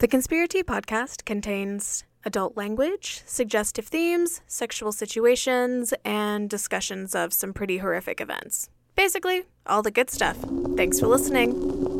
The Conspiracy podcast contains adult language, suggestive themes, sexual situations, and discussions of some pretty horrific events. Basically, all the good stuff. Thanks for listening.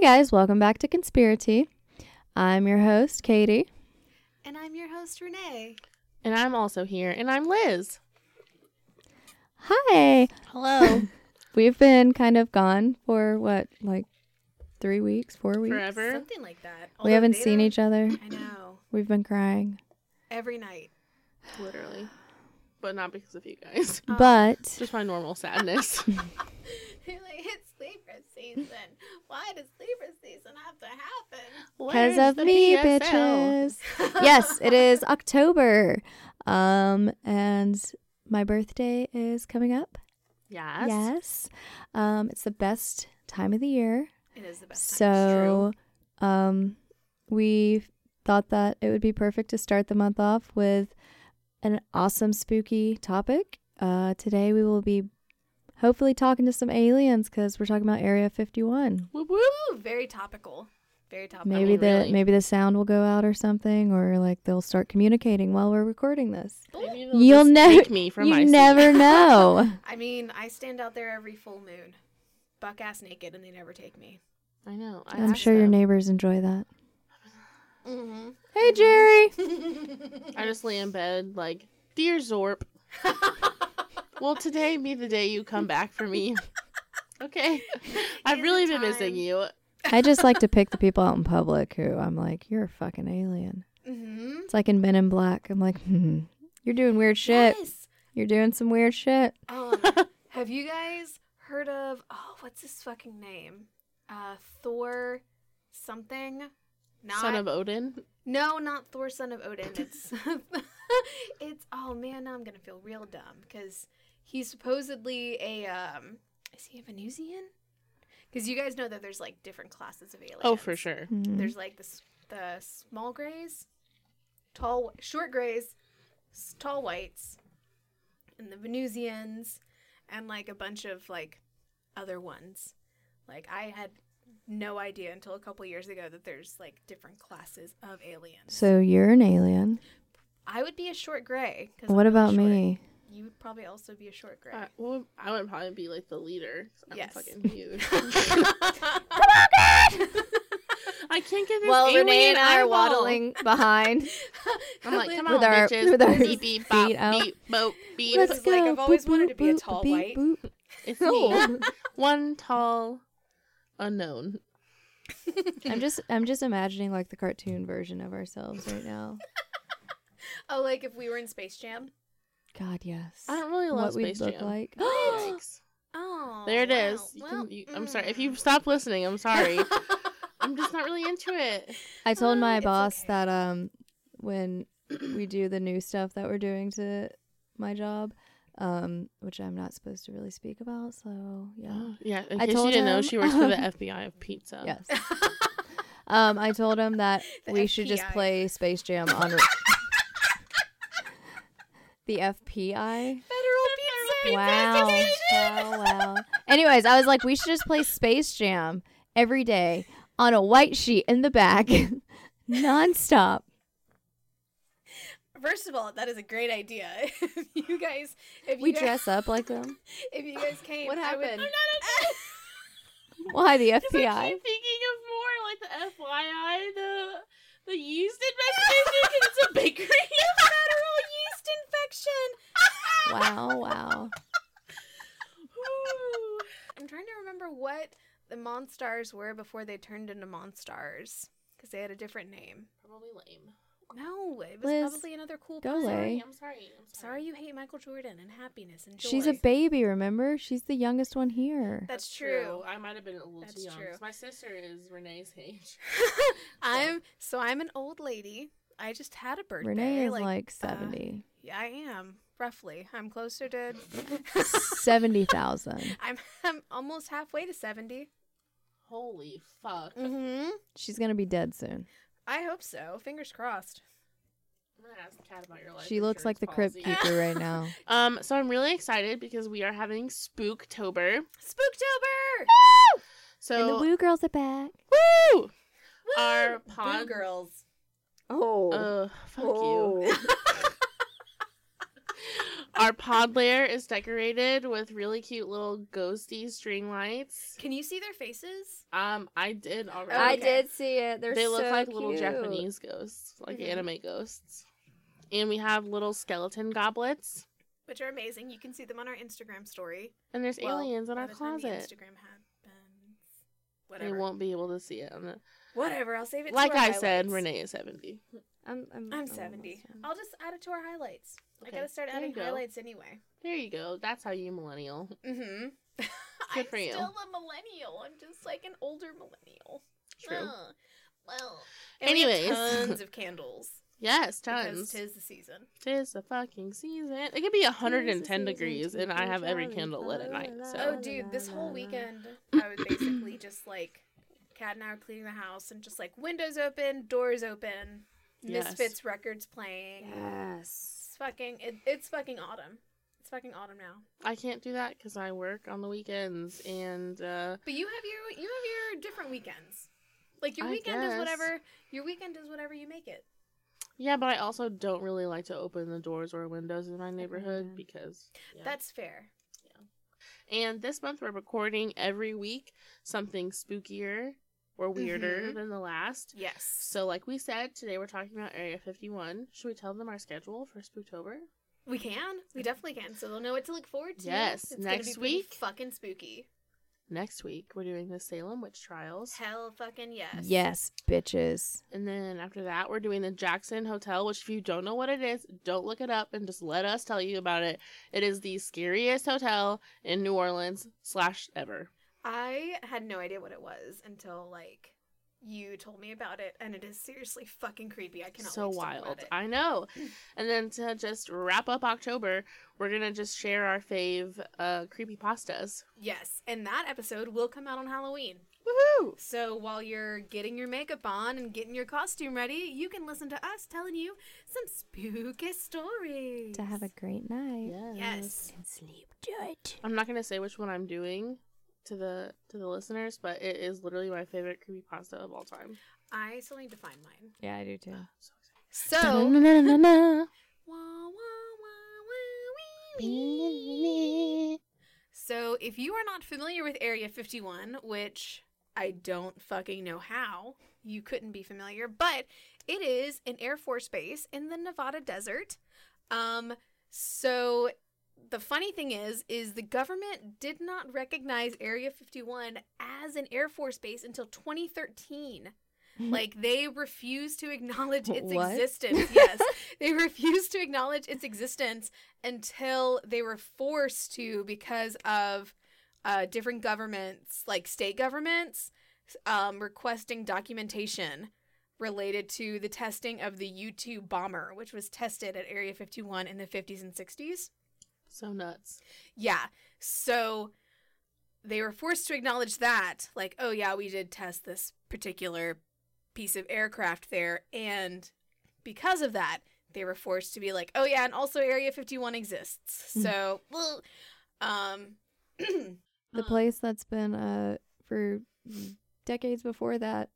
Hey guys, welcome back to Conspiracy. I'm your host, Katie. And I'm your host, Renee. And I'm also here, and I'm Liz. Hi. Hello. We've been kind of gone for what, like three weeks, four weeks? Forever. Something like that. We haven't seen each other. I know. We've been crying. Every night. Literally. But not because of you guys. Oh. But Just my normal sadness. You're like, it's sleeper season. Why does sleeper season have to happen? because of me, bitches. yes, it is October. Um, and my birthday is coming up. Yes. Yes. Um, it's the best time of the year. It is the best. time. So, um, we thought that it would be perfect to start the month off with an awesome spooky topic. Uh, today we will be hopefully talking to some aliens because we're talking about Area 51. Whoop whoop. Ooh, very topical. Very topical. Maybe mean, the really. maybe the sound will go out or something, or like they'll start communicating while we're recording this. Maybe You'll never me from my you seat. never know. I mean, I stand out there every full moon, buck ass naked, and they never take me. I know. I I'm asked sure your neighbors enjoy that. Mm-hmm. Hey Jerry. I just lay in bed like, dear Zorp. Will today be the day you come back for me? okay. I've really been missing you. I just like to pick the people out in public who I'm like, you're a fucking alien. Mm-hmm. It's like in Men in Black. I'm like, hmm, you're doing weird shit. Yes. You're doing some weird shit. Um, have you guys heard of oh, what's his fucking name? Uh, Thor, something. Not Son of Odin. no, not Thor, son of Odin. It's it's oh man, now I'm gonna feel real dumb because he's supposedly a um. Is he a Venusian? Because you guys know that there's like different classes of aliens. Oh, for sure. Mhm. There's like the the small grays, tall short grays, tall whites, and the Venusians, and like a bunch of like other ones. Like I had no idea until a couple years ago that there's like different classes of aliens. So you're an alien. I would be a short gray. What I'm about short. me? You would probably also be a short gray. Uh, well, I would probably be like the leader. I'm Yes. fucking huge. Come I can't get this Well, alien Renee and I are waddling behind. I'm like, come With on, our- bitches. with our beep, beep, bop, feet out. beep, boop, beep. Let's It's like, I've always wanted to be a tall beep, white. boop. It's No. me. One tall unknown. I'm just I'm just imagining like the cartoon version of ourselves right now. oh, like if we were in Space Jam. God, yes. I don't really love what Space we'd look Jam. like. Yikes. Oh, There it wow. is. You Well, can, you, I'm sorry. If you mm. stop listening, I'm sorry. I'm just not really into it. I told my it's boss okay. that um when we do the new stuff that we're doing to my job, um, which I'm not supposed to really speak about, so yeah. Yeah, in I case you told didn't know, she works for the FBI of pizza. Yes. um, I told him that The we should just play Space Jam on the FPI. Federal Pizza. Wow. Investigation. wow, wow. Anyways, I was like, we should just play Space Jam every day on a white sheet in the back, nonstop. First of all, that is a great idea. if you guys, if you We guys, dress up like them. if you guys came, What I would- happened? I'm not Why the Because I FBI? keep thinking of more like the FYI, the the yeast investigation because it's a bakery. federal yeast infection. Wow, wow. Ooh. I'm trying to remember what the Monstars were before they turned into Monstars because they had a different name. Probably lame. No, it was Liz, probably another cool go person. away. I'm sorry. I'm sorry. Sorry you hate Michael Jordan and happiness and joy. She's a baby, remember? She's the youngest one here. That's true. I might have been a little That's too young. true. 'cause My sister is Renee's age. I'm so I'm an old lady. I just had a birthday. Renee is like, like, uh, 70. yeah, I am roughly. I'm closer to. 70,000. I'm I'm almost halfway to seventy. Holy fuck! Mm-hmm. She's going to be dead soon. I hope so. Fingers crossed. I'm gonna ask Kat about your life. She looks like the insurance crypt keeper right now. Um, so I'm really excited because we are having Spooktober. Spooktober. So and the Woo Girls are back. Woo! Our Boo pod girls. Oh. Uh, fuck you. Our pod layer is decorated with really cute little ghosty string lights. Can you see their faces? Um, I did already. I did see it. They're they look like little Japanese ghosts, like Mhm. anime ghosts. And we have little skeleton goblets. Which are amazing. You can see them on our Instagram story. And there's Well, aliens in by our the time the closet. Instagram happens. They Whatever. won't be able to see it. On the... Whatever. I'll save it. Like to our I said. Renee is 70. I'm, I'm, I'm 70. I'll just add it to our highlights. I gotta start there you adding go. highlights anyway. There you go. That's how you millennial. Mm-hmm. Good I'm for you. still a millennial. I'm just like an older millennial. True. Uh, well. And we Anyways. tons of candles. Yes, Because tons. tis the season. Tis the fucking season. It could be 110 degrees, and I have every candle lit at night. So Oh, dude, this whole weekend, I was basically just like, Kat and I were cleaning the house and just like windows open, doors open, Yes. Misfits records playing. Yes. Fucking, it, it's fucking autumn. It's fucking autumn now. I can't do that because I work on the weekends, and uh, But you have your, you have your different weekends. Like your I weekend is whatever. Your weekend is whatever you make it. yeah, but I also don't really like to open the doors or windows in my neighborhood man. because yeah. That's fair. Yeah. And this month we're recording every week something spookier or weirder Mhm. than the last. Yes. So, like we said, today we're talking about Area 51. Should we tell them our schedule for Spooktober? We can. We definitely can. So they'll know what to look forward to. Yes, It's gonna next be pretty week. Fucking spooky. Next week, we're doing the Salem Witch Trials. Hell fucking yes. Yes, bitches. And then after that, we're doing the Jackson Hotel, which, if you don't know what it is, don't look it up and just let us tell you about it. It is the scariest hotel in New Orleans slash ever. I had no idea what it was until like you told me about it, and it is seriously fucking creepy. I cannot so wait to about wild. it. I know. and then to just wrap up October, we're gonna just share our fave uh creepy pastas. Yes, and that episode will come out on Halloween. Woohoo! So while you're getting your makeup on and getting your costume ready, you can listen to us telling you some spooky stories. To have a great night. yes. And sleep good. I'm not gonna say which one I'm doing to the to the listeners, but it is literally my favorite creepy pasta of all time. I still need to find mine. Yeah, I do too. So. So. Wee. So, if you are not familiar with Area 51, which I don't fucking know how, you couldn't be familiar, but it is an Air Force base in the Nevada desert. Um, so the funny thing is, is the government did not recognize Area 51 as an Air Force base until 2013. Like they refused to acknowledge its What? existence. Yes, they refused to acknowledge its existence until they were forced to because of uh, different governments, like state governments, um, requesting documentation related to the testing of the U 2 bomber, which was tested at Area 51 in the 50s and 60s. So nuts. Yeah. So they were forced to acknowledge that, like, oh, yeah, we did test this particular piece of aircraft there. And because of that, they were forced to be like, oh, yeah, and also Area 51 exists. Hmm. So, well, um, The place that's been uh for decades before that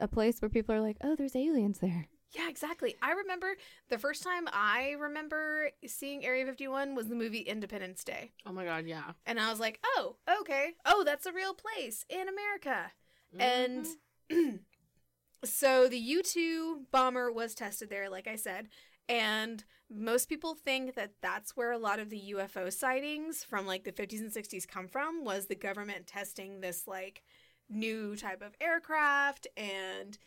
a place where people are like, "Oh, there's aliens there." Yeah, exactly. I remember the first time I remember seeing Area 51 was the movie Independence Day. Oh my god, yeah. And I was like, oh, okay. Oh, that's a real place in America. And Mhm. so the U 2 bomber was tested there, like I said. And most people think that that's where a lot of the UFO sightings from like the 50s and 60s come from was the government testing this like new type of aircraft and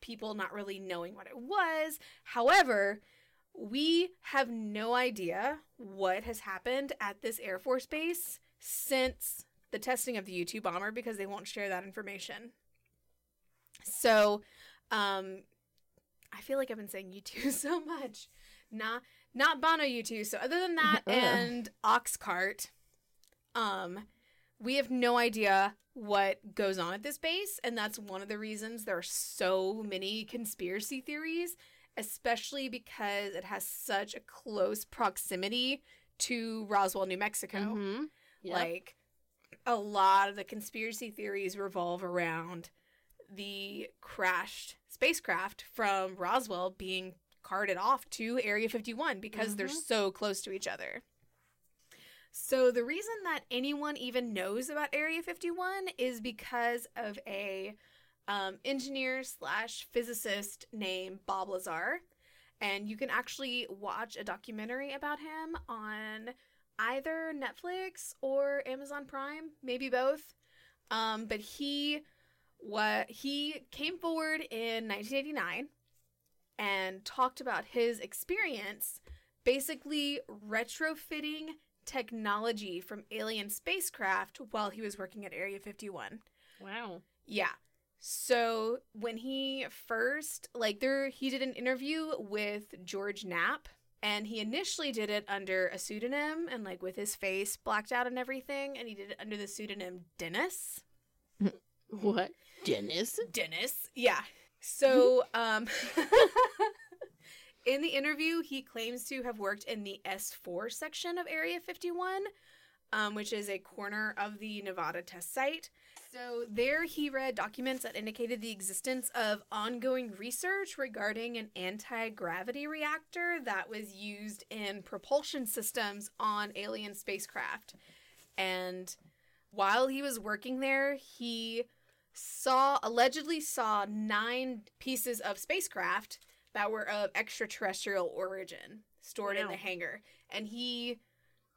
people not really knowing what it was. However, we have no idea what has happened at this Air Force base since the testing of the U 2 bomber because they won't share that information. So, um, I feel like I've been saying U 2 so much. Not not Bono U 2. So other than that and Oxcart, um, we have no idea what goes on at this base, and that's one of the reasons there are so many conspiracy theories, especially because it has such a close proximity to Roswell, New Mexico. Mhm. Yep. Like a lot of the conspiracy theories revolve around the crashed spacecraft from Roswell being carted off to Area 51 because they're Mhm. so close to each other. So the reason that anyone even knows about Area 51 is because of a um, engineer slash physicist named Bob Lazar, and you can actually watch a documentary about him on either Netflix or Amazon Prime, maybe both. Um, but he what he came forward in 1989 and talked about his experience basically retrofitting technology from alien spacecraft while he was working at Area 51. Wow. Yeah. So when he first like there he did an interview with George Knapp and he initially did it under a pseudonym and like with his face blacked out and everything and he did it under the pseudonym Dennis. What? Dennis? Dennis. Yeah. So um in the interview he claims to have worked in the S4 section of Area 51 um, which is a corner of the Nevada test site. So, there he read documents that indicated the existence of ongoing research regarding an anti gravity reactor that was used in propulsion systems on alien spacecraft. And while he was working there, he saw, allegedly saw nine pieces of spacecraft that were of extraterrestrial origin stored in the hangar. And he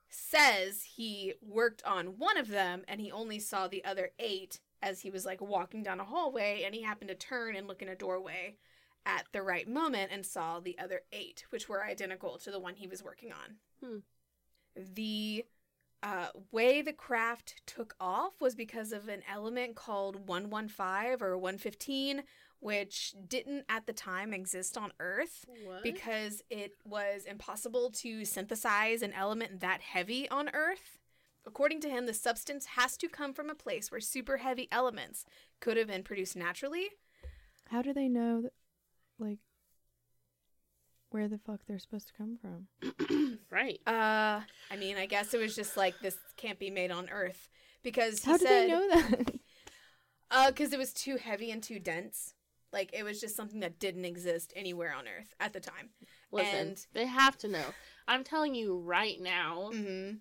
says he worked on one of them and he only saw the other eight as he was like walking down a hallway and he happened to turn and look in a doorway at the right moment and saw the other eight which were identical to the one he was working on Hmm. the uh, way the craft took off was because of an element called 115 or 115 which didn't at the time exist on earth What? because it was impossible to synthesize an element that heavy on Earth. According to him, the substance has to come from a place where super heavy elements could have been produced naturally. How do they know that, like, where the fuck they're supposed to come from? right. Uh, I mean, I guess it was just like this can't be made on Earth because he How do said, they know that? Uh, because it was too heavy and too dense. Like it was just something that didn't exist anywhere on Earth at the time. Listen, and- they have to know. I'm telling you right now, Mm-hmm.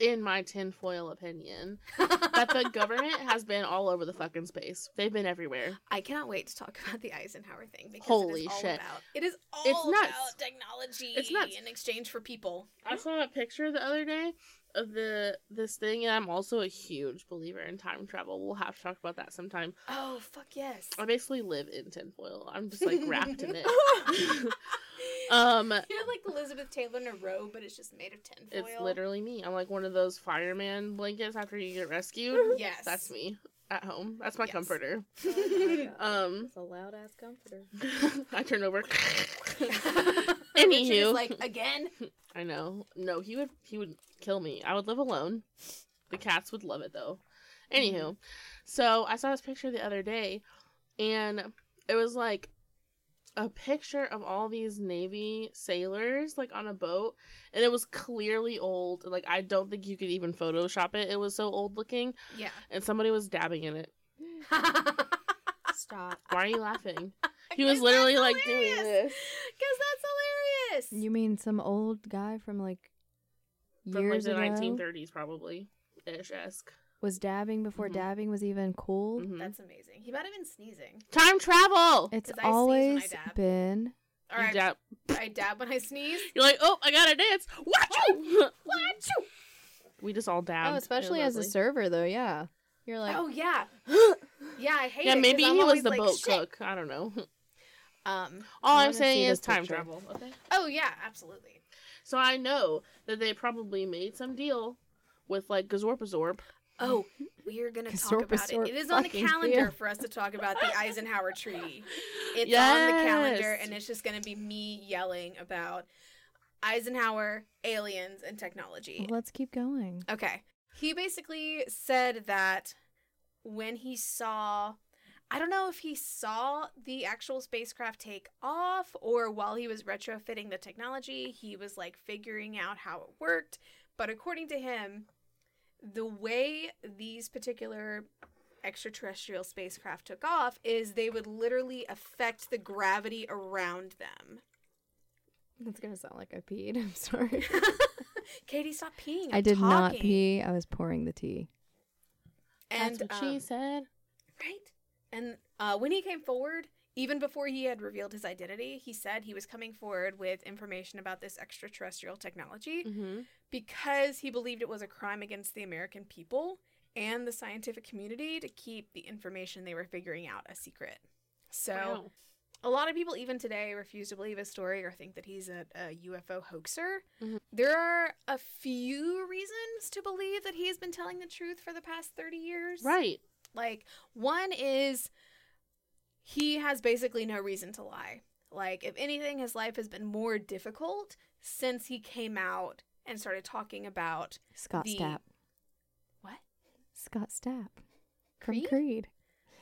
in my tinfoil opinion, that the government has been all over the fucking space. They've been everywhere. I cannot wait to talk about the Eisenhower thing because Holy is all shit. about it is all It's nuts. about technology It's nuts. in exchange for people. I saw a picture the other day the this thing, and I'm also a huge believer in time travel. We'll have to talk about that sometime. Oh fuck yes! I basically live in tinfoil. I'm just like wrapped in it. um, You're like Elizabeth Taylor in a robe, but it's just made of tinfoil. it's literally me. I'm like one of those fireman blankets after you get rescued. yes. That's me at home. That's my Yes. comforter. Oh Um, It's a loud ass comforter. I turn over. Anywho, like again. I know. No, he would he would kill me. I would live alone. The cats would love it though. Anywho, mm-hmm. so I saw this picture the other day and it was like a picture of all these navy sailors like on a boat and it was clearly old. Like I don't think you could even photoshop it. It was so old looking Yeah. and somebody was dabbing in it. Stop. Why are you laughing? He was literally like doing this. Because that's hilarious. You mean some old guy from like From like years the ago 1930s, probably ish esque. was dabbing before Mhm. dabbing was even cool? Mhm. That's amazing. He might have been sneezing. Time travel. It's 'Cause I sneeze when I always dab. been All You dab- I dab when I sneeze. You're like, oh, I gotta dance. Watch you. What? We just all dabbed. Oh, especially as a lovely. server though, yeah. You're like oh yeah, yeah. I hate Yeah, it. 'cause maybe I'm he was always the like, boat "Shit." cook. I don't know. Um. All I I'm saying is time picture. travel. Okay. Oh yeah, absolutely. So I know that they probably made some deal with like Gazorpazorp. Oh, we are gonna talk about it. It is on the calendar yeah. for us to talk about the Eisenhower Treaty. It's on the calendar, and it's just gonna be me yelling about Eisenhower, aliens, and technology. well, let's keep going. Okay. He basically said that when he saw, I don't know if he saw the actual spacecraft take off or while he was retrofitting the technology, he was like figuring out how it worked. But according to him, the way these particular extraterrestrial spacecraft took off is they would literally affect the gravity around them. That's gonna sound like I peed. I'm sorry. Katie, stop peeing. I I'm did not pee. I was pouring the tea. And That's what um, she said. And uh, when he came forward, even before he had revealed his identity, he said he was coming forward with information about this extraterrestrial technology Mm-hmm. because he believed it was a crime against the American people and the scientific community to keep the information they were figuring out a secret. So, Wow. a lot of people, even today, refuse to believe his story or think that he's a, a UFO hoaxer. Mhm. There are a few reasons to believe that he's been telling the truth for the past 30 years. Right. Like, one is he has basically no reason to lie. Like, if anything, his life has been more difficult since he came out and started talking about Scott The- Stapp. what? Scott Stapp from Creed? Creed.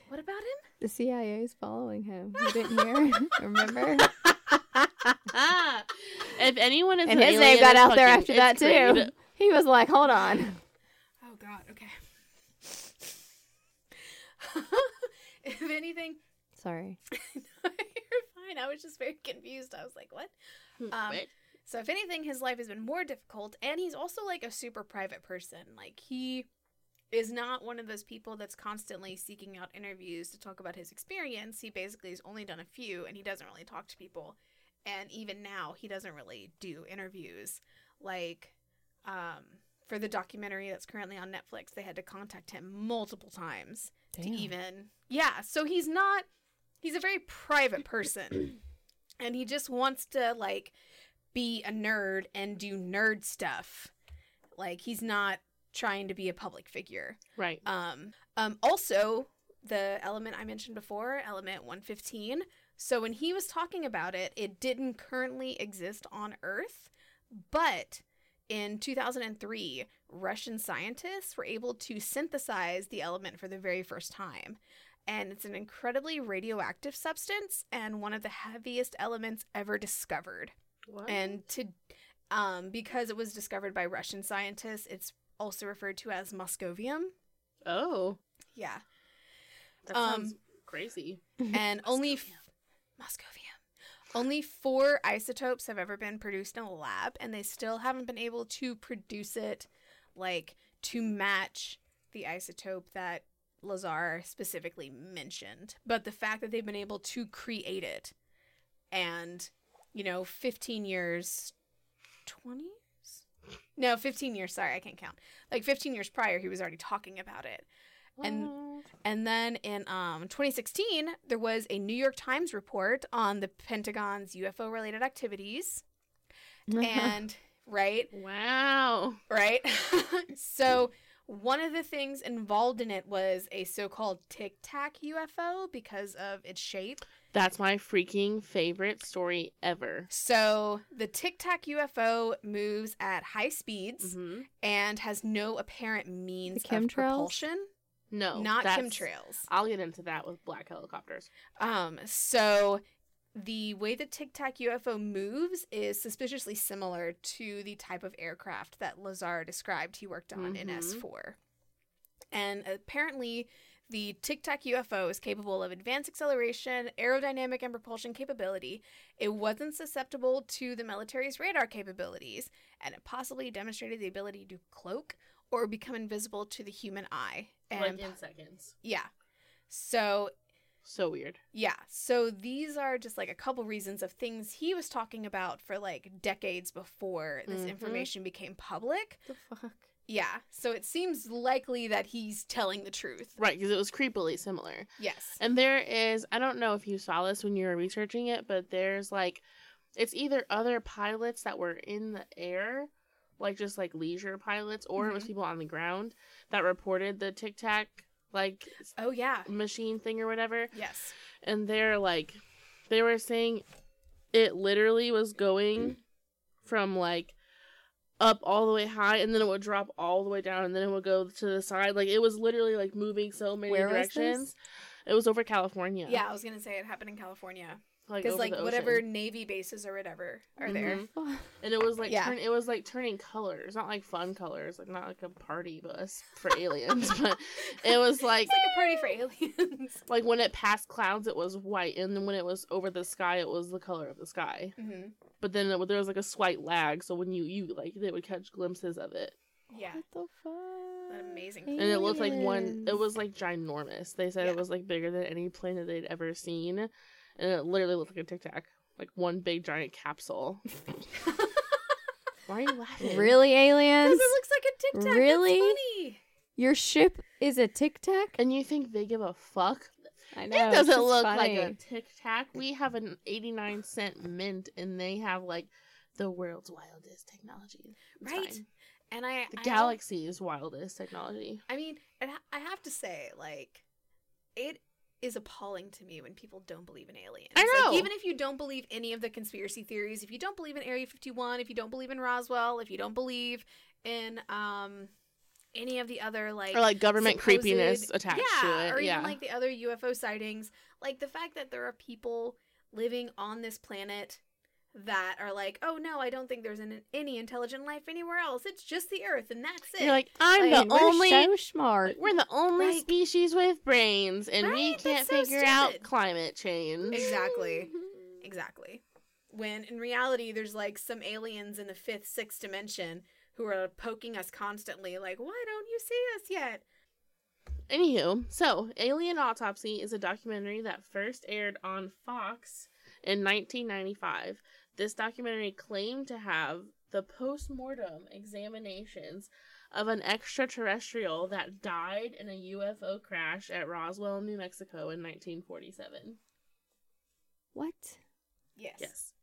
What about him? The CIA is following him. You didn't hear? Remember? if anyone is and an his name got it's out there after that it's too. He was like, "Hold on." Oh, God, okay. if anything, Sorry. you're fine. I was just very confused. I was like, what? Um, Wait. So if anything, his life has been more difficult, and he's also like a super private person. Like he is not one of those people that's constantly seeking out interviews to talk about his experience. He basically has only done a few, and he doesn't really talk to people. And even now, he doesn't really do interviews. Like um, for the documentary that's currently on Netflix, they had to contact him multiple times to even yeah. So he's not. He's a very private person, and he just wants to like be a nerd and do nerd stuff. Like he's not trying to be a public figure. Right. Um, um, also, the element I mentioned before, element 115. So when he was talking about it, it didn't currently exist on Earth, but in 2003, Russian scientists were able to synthesize the element for the very first time. And it's an incredibly radioactive substance and one of the heaviest elements ever discovered What? and to um because it was discovered by Russian scientists, it's also referred to as moscovium. oh, Yeah, that Um, crazy. and only f- moscovium. Only four isotopes have ever been produced in a lab, and they still haven't been able to produce it like to match the isotope that Lazar specifically mentioned. But the fact that they've been able to create it, and you know, 15 years, 20 years? No, 15 years. Sorry, I can't count. Like 15 years prior, he was already talking about it. And? And then in um, 2016, there was a New York Times report on the Pentagon's UFO related activities. And, right, wow. right. so, one of the things involved in it was a so called Tic Tac UFO because of its shape. That's my freaking favorite story ever. So, the Tic Tac UFO moves at high speeds hmm and has no apparent means of propulsion, No, not that's- chemtrails. I'll get into that with black helicopters. Um, so the way the Tic Tac UFO moves is suspiciously similar to the type of aircraft that Lazar described he worked on in Mhm. S4. And apparently, The Tic Tac UFO is capable of advanced acceleration, aerodynamic, and propulsion capability. It wasn't susceptible to the military's radar capabilities, and it possibly demonstrated the ability to cloak or become invisible to the human eye. And like in seconds. yeah. So So weird. yeah, so these are just like a couple reasons of things he was talking about for like decades before this Mhm. information became public. The fuck? Yeah, so it seems likely that he's telling the truth. Right, because it was creepily similar. Yes. And there is, I don't know if you saw this when you were researching it, but there's like, it's either other pilots that were in the air, like just like leisure pilots, or it was Mhm. people on the ground that reported the Tic Tac like Oh yeah. machine thing or whatever. Yes. And they're like, they were saying it literally was going from like up all the way high and then it would drop all the way down and then it would go to the side. Like it was literally like moving so many Where was directions. this? It was over California. Yeah, I was gonna say it happened in California because over like the whatever ocean. navy bases or whatever are there. Mhm. Fuck. And it was like Yeah. turn it was like turning colors, not like fun colors, like not like a party bus for aliens, but it was like It's like a party for aliens. like when it passed clouds it was white and then when it was over the sky it was the color of the sky. hmm But then it, there was like a slight lag, so when you you like they would catch glimpses of it, Yeah. What the fuck? That amazing and it looked like one. It was like ginormous. They said Yeah. it was like bigger than any plane that they'd ever seen, and it literally looked like a tic tac, like one big giant capsule. Why are you laughing? really Because aliens. it looks like a tic tac. Really? That's funny. Your ship is a tic tac. And you think they give a fuck? I It know. it's doesn't just look like a tic tac. We have an 89 cent mint, and they have like the world's wildest technology. It's Right. fine. And I The I galaxy's wildest technology. I mean, and I- I have to say, like, it is appalling to me when people don't believe in aliens. I know. Like, even if you don't believe any of the conspiracy theories, if you don't believe in Area 51, if you don't believe in Roswell, if you don't believe in um any of the other like or like government supposed- creepiness attached yeah, to it. or yeah. even like the other UFO sightings, like the fact that there are people living on this planet that are like, oh no, I don't think there's an, any intelligent life anywhere else. It's just the Earth, and that's it. You're like, I'm Like, the we're only so smart. we're the only Right. species with brains and we can't so figure out climate change. Exactly. Exactly. When in reality, there's like some aliens in the fifth, sixth dimension who are poking us constantly, like, why don't you see us yet? Anywho, so Alien Autopsy is a documentary that first aired on Fox in 1995. This documentary claimed to have the post-mortem examinations of an extraterrestrial that died in a UFO crash at Roswell, New Mexico in 1947. What? Yes. Yes.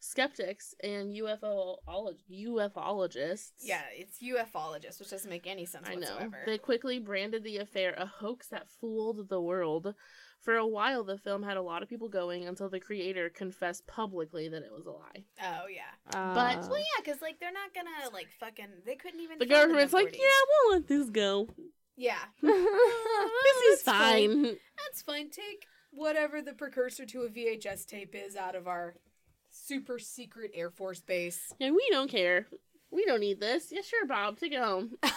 Skeptics and UFO ufologists Yeah, it's ufologists, which doesn't make any sense I know. whatsoever. They quickly branded the affair a hoax that fooled the world. For a while, the film had a lot of people going until the creator confessed publicly that it was a lie. Oh yeah. But- Uh, Well, yeah, because like they're not gonna like fucking. They couldn't even. The film in government's like, yeah, we'll let this go. yeah. This is That's fine. fine. That's fine. Take whatever the precursor to a VHS tape is out of our super secret Air Force base. Yeah, we don't care. We don't need this. Yeah, sure, Bob. Take it home.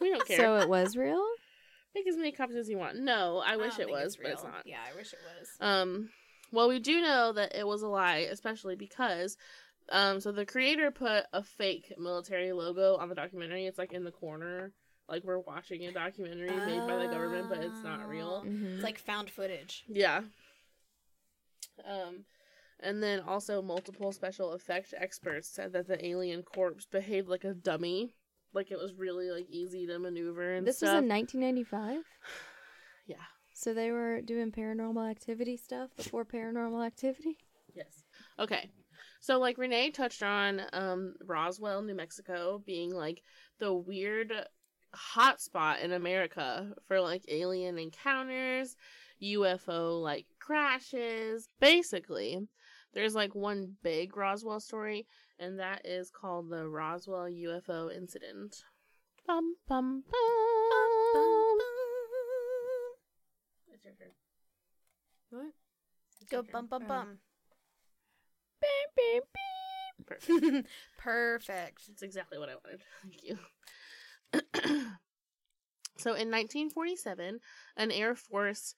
We don't care. so it was real. Make as many copies as you want. No, I wish don't it think was, but it's not. Yeah, I wish it was. Um, well, we do know that it was a lie, especially because, um, so the creator put a fake military logo on the documentary. It's like in the corner, like we're watching a documentary made by the government, but it's not real. Mhm. It's like found footage. Yeah. Um, and then also multiple special effect experts said that the alien corpse behaved like a dummy, like it was really like easy to maneuver and this stuff. was in 1995. yeah. So they were doing paranormal activity stuff before paranormal activity. Yes. Okay. So like Renee touched on um Roswell, New Mexico being like the weird hotspot in America for like alien encounters, UFO like crashes. Basically, there's like one big Roswell story and that is called the Roswell UFO incident. Bum bum bum. It's your turn. What? It's Go your turn. bum bum uh-huh. Oh. bum. Perfect. Perfect. That's exactly what I wanted. Thank you. So in 1947, an Air Force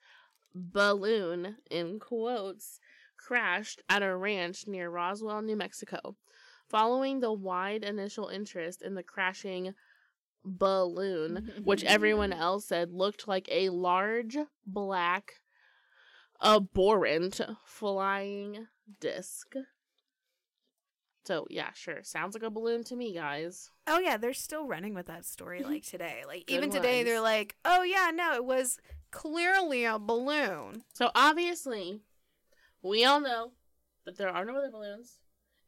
balloon, in quotes, crashed at a ranch near Roswell, New Mexico. Following the wide initial interest in the crashing balloon, which everyone else said looked like a large black abhorrent flying disc. So yeah, sure. Sounds like a balloon to me, guys. Oh yeah, they're still running with that story like today. Like even today, they're like, "Oh yeah, no, it was clearly a balloon." So obviously, we all know that there are no other balloons,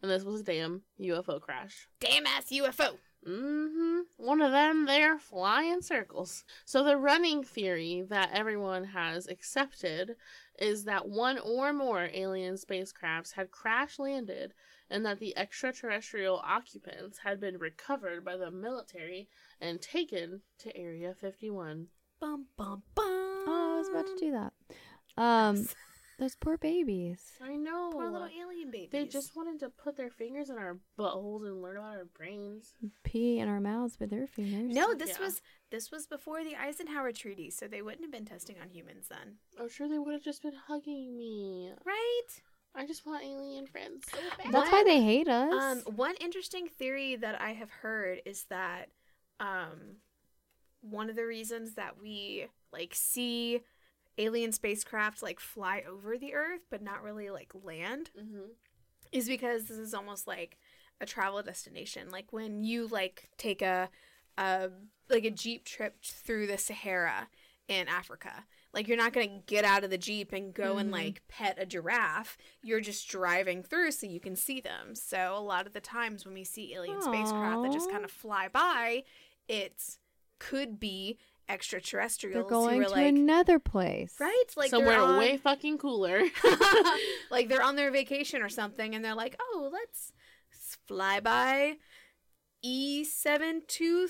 and this was a damn UFO crash. Damn ass UFO. Mm-hmm. One of them they're flying circles. So the running theory that everyone has accepted is that one or more alien spacecrafts had crash landed and that the extraterrestrial occupants had been recovered by the military and taken to Area 51. Bum bum bum. Oh, I was about to do that. Um, those poor babies. I know. Poor little alien babies. They just wanted to put their fingers in our buttholes and learn about our brains. Pee in our mouths with their fingers. No, this Yeah. was this was before the Eisenhower Treaty, so they wouldn't have been testing on humans then, I'm sure they would have just been hugging me. right? I just want alien friends so bad. That's why they hate us. Um, one interesting theory that I have heard is that um, one of the reasons that we like see alien spacecraft like fly over the Earth but not really like land Mm-hmm. is because this is almost like a travel destination. Like when you like take a, a like a jeep trip through the Sahara in Africa. Like you're not gonna get out of the jeep and go and Mhm. like pet a giraffe. You're just driving through so you can see them. So a lot of the times when we see alien spacecraft that just kind of fly by, it's could be extraterrestrials They're who going are to like another place. right, like they're Somewhere on- way fucking cooler. like they're on their vacation or something and they're like, oh, let's fly by E723.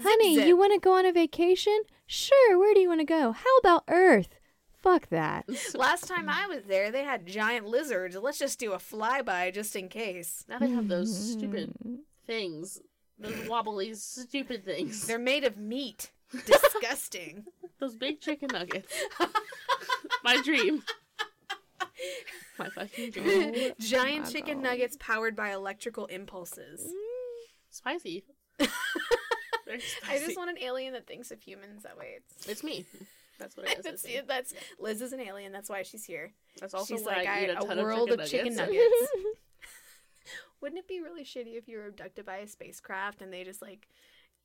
Honey, zip, you want to go on a vacation? Sure. Where do you want to go? How about Earth? Fuck that. Last time I was there, they had giant lizards. Let's just do a flyby just in case. now they have those stupid things. Those wobbly, stupid things. They're made of meat. Disgusting. Those big chicken nuggets. My dream. My fucking dream. giant my chicken God. nuggets powered by electrical impulses. Mm, spicy. Very I just want an alien that thinks of humans that way. It's It's me. That's what it is. that's, me. that's Liz is an alien. That's why she's here. That's also she's why like, I eat I- a a ton world of of chicken chicken nuggets. nuggets. Wouldn't it be really shitty if you were abducted by a spacecraft and they just like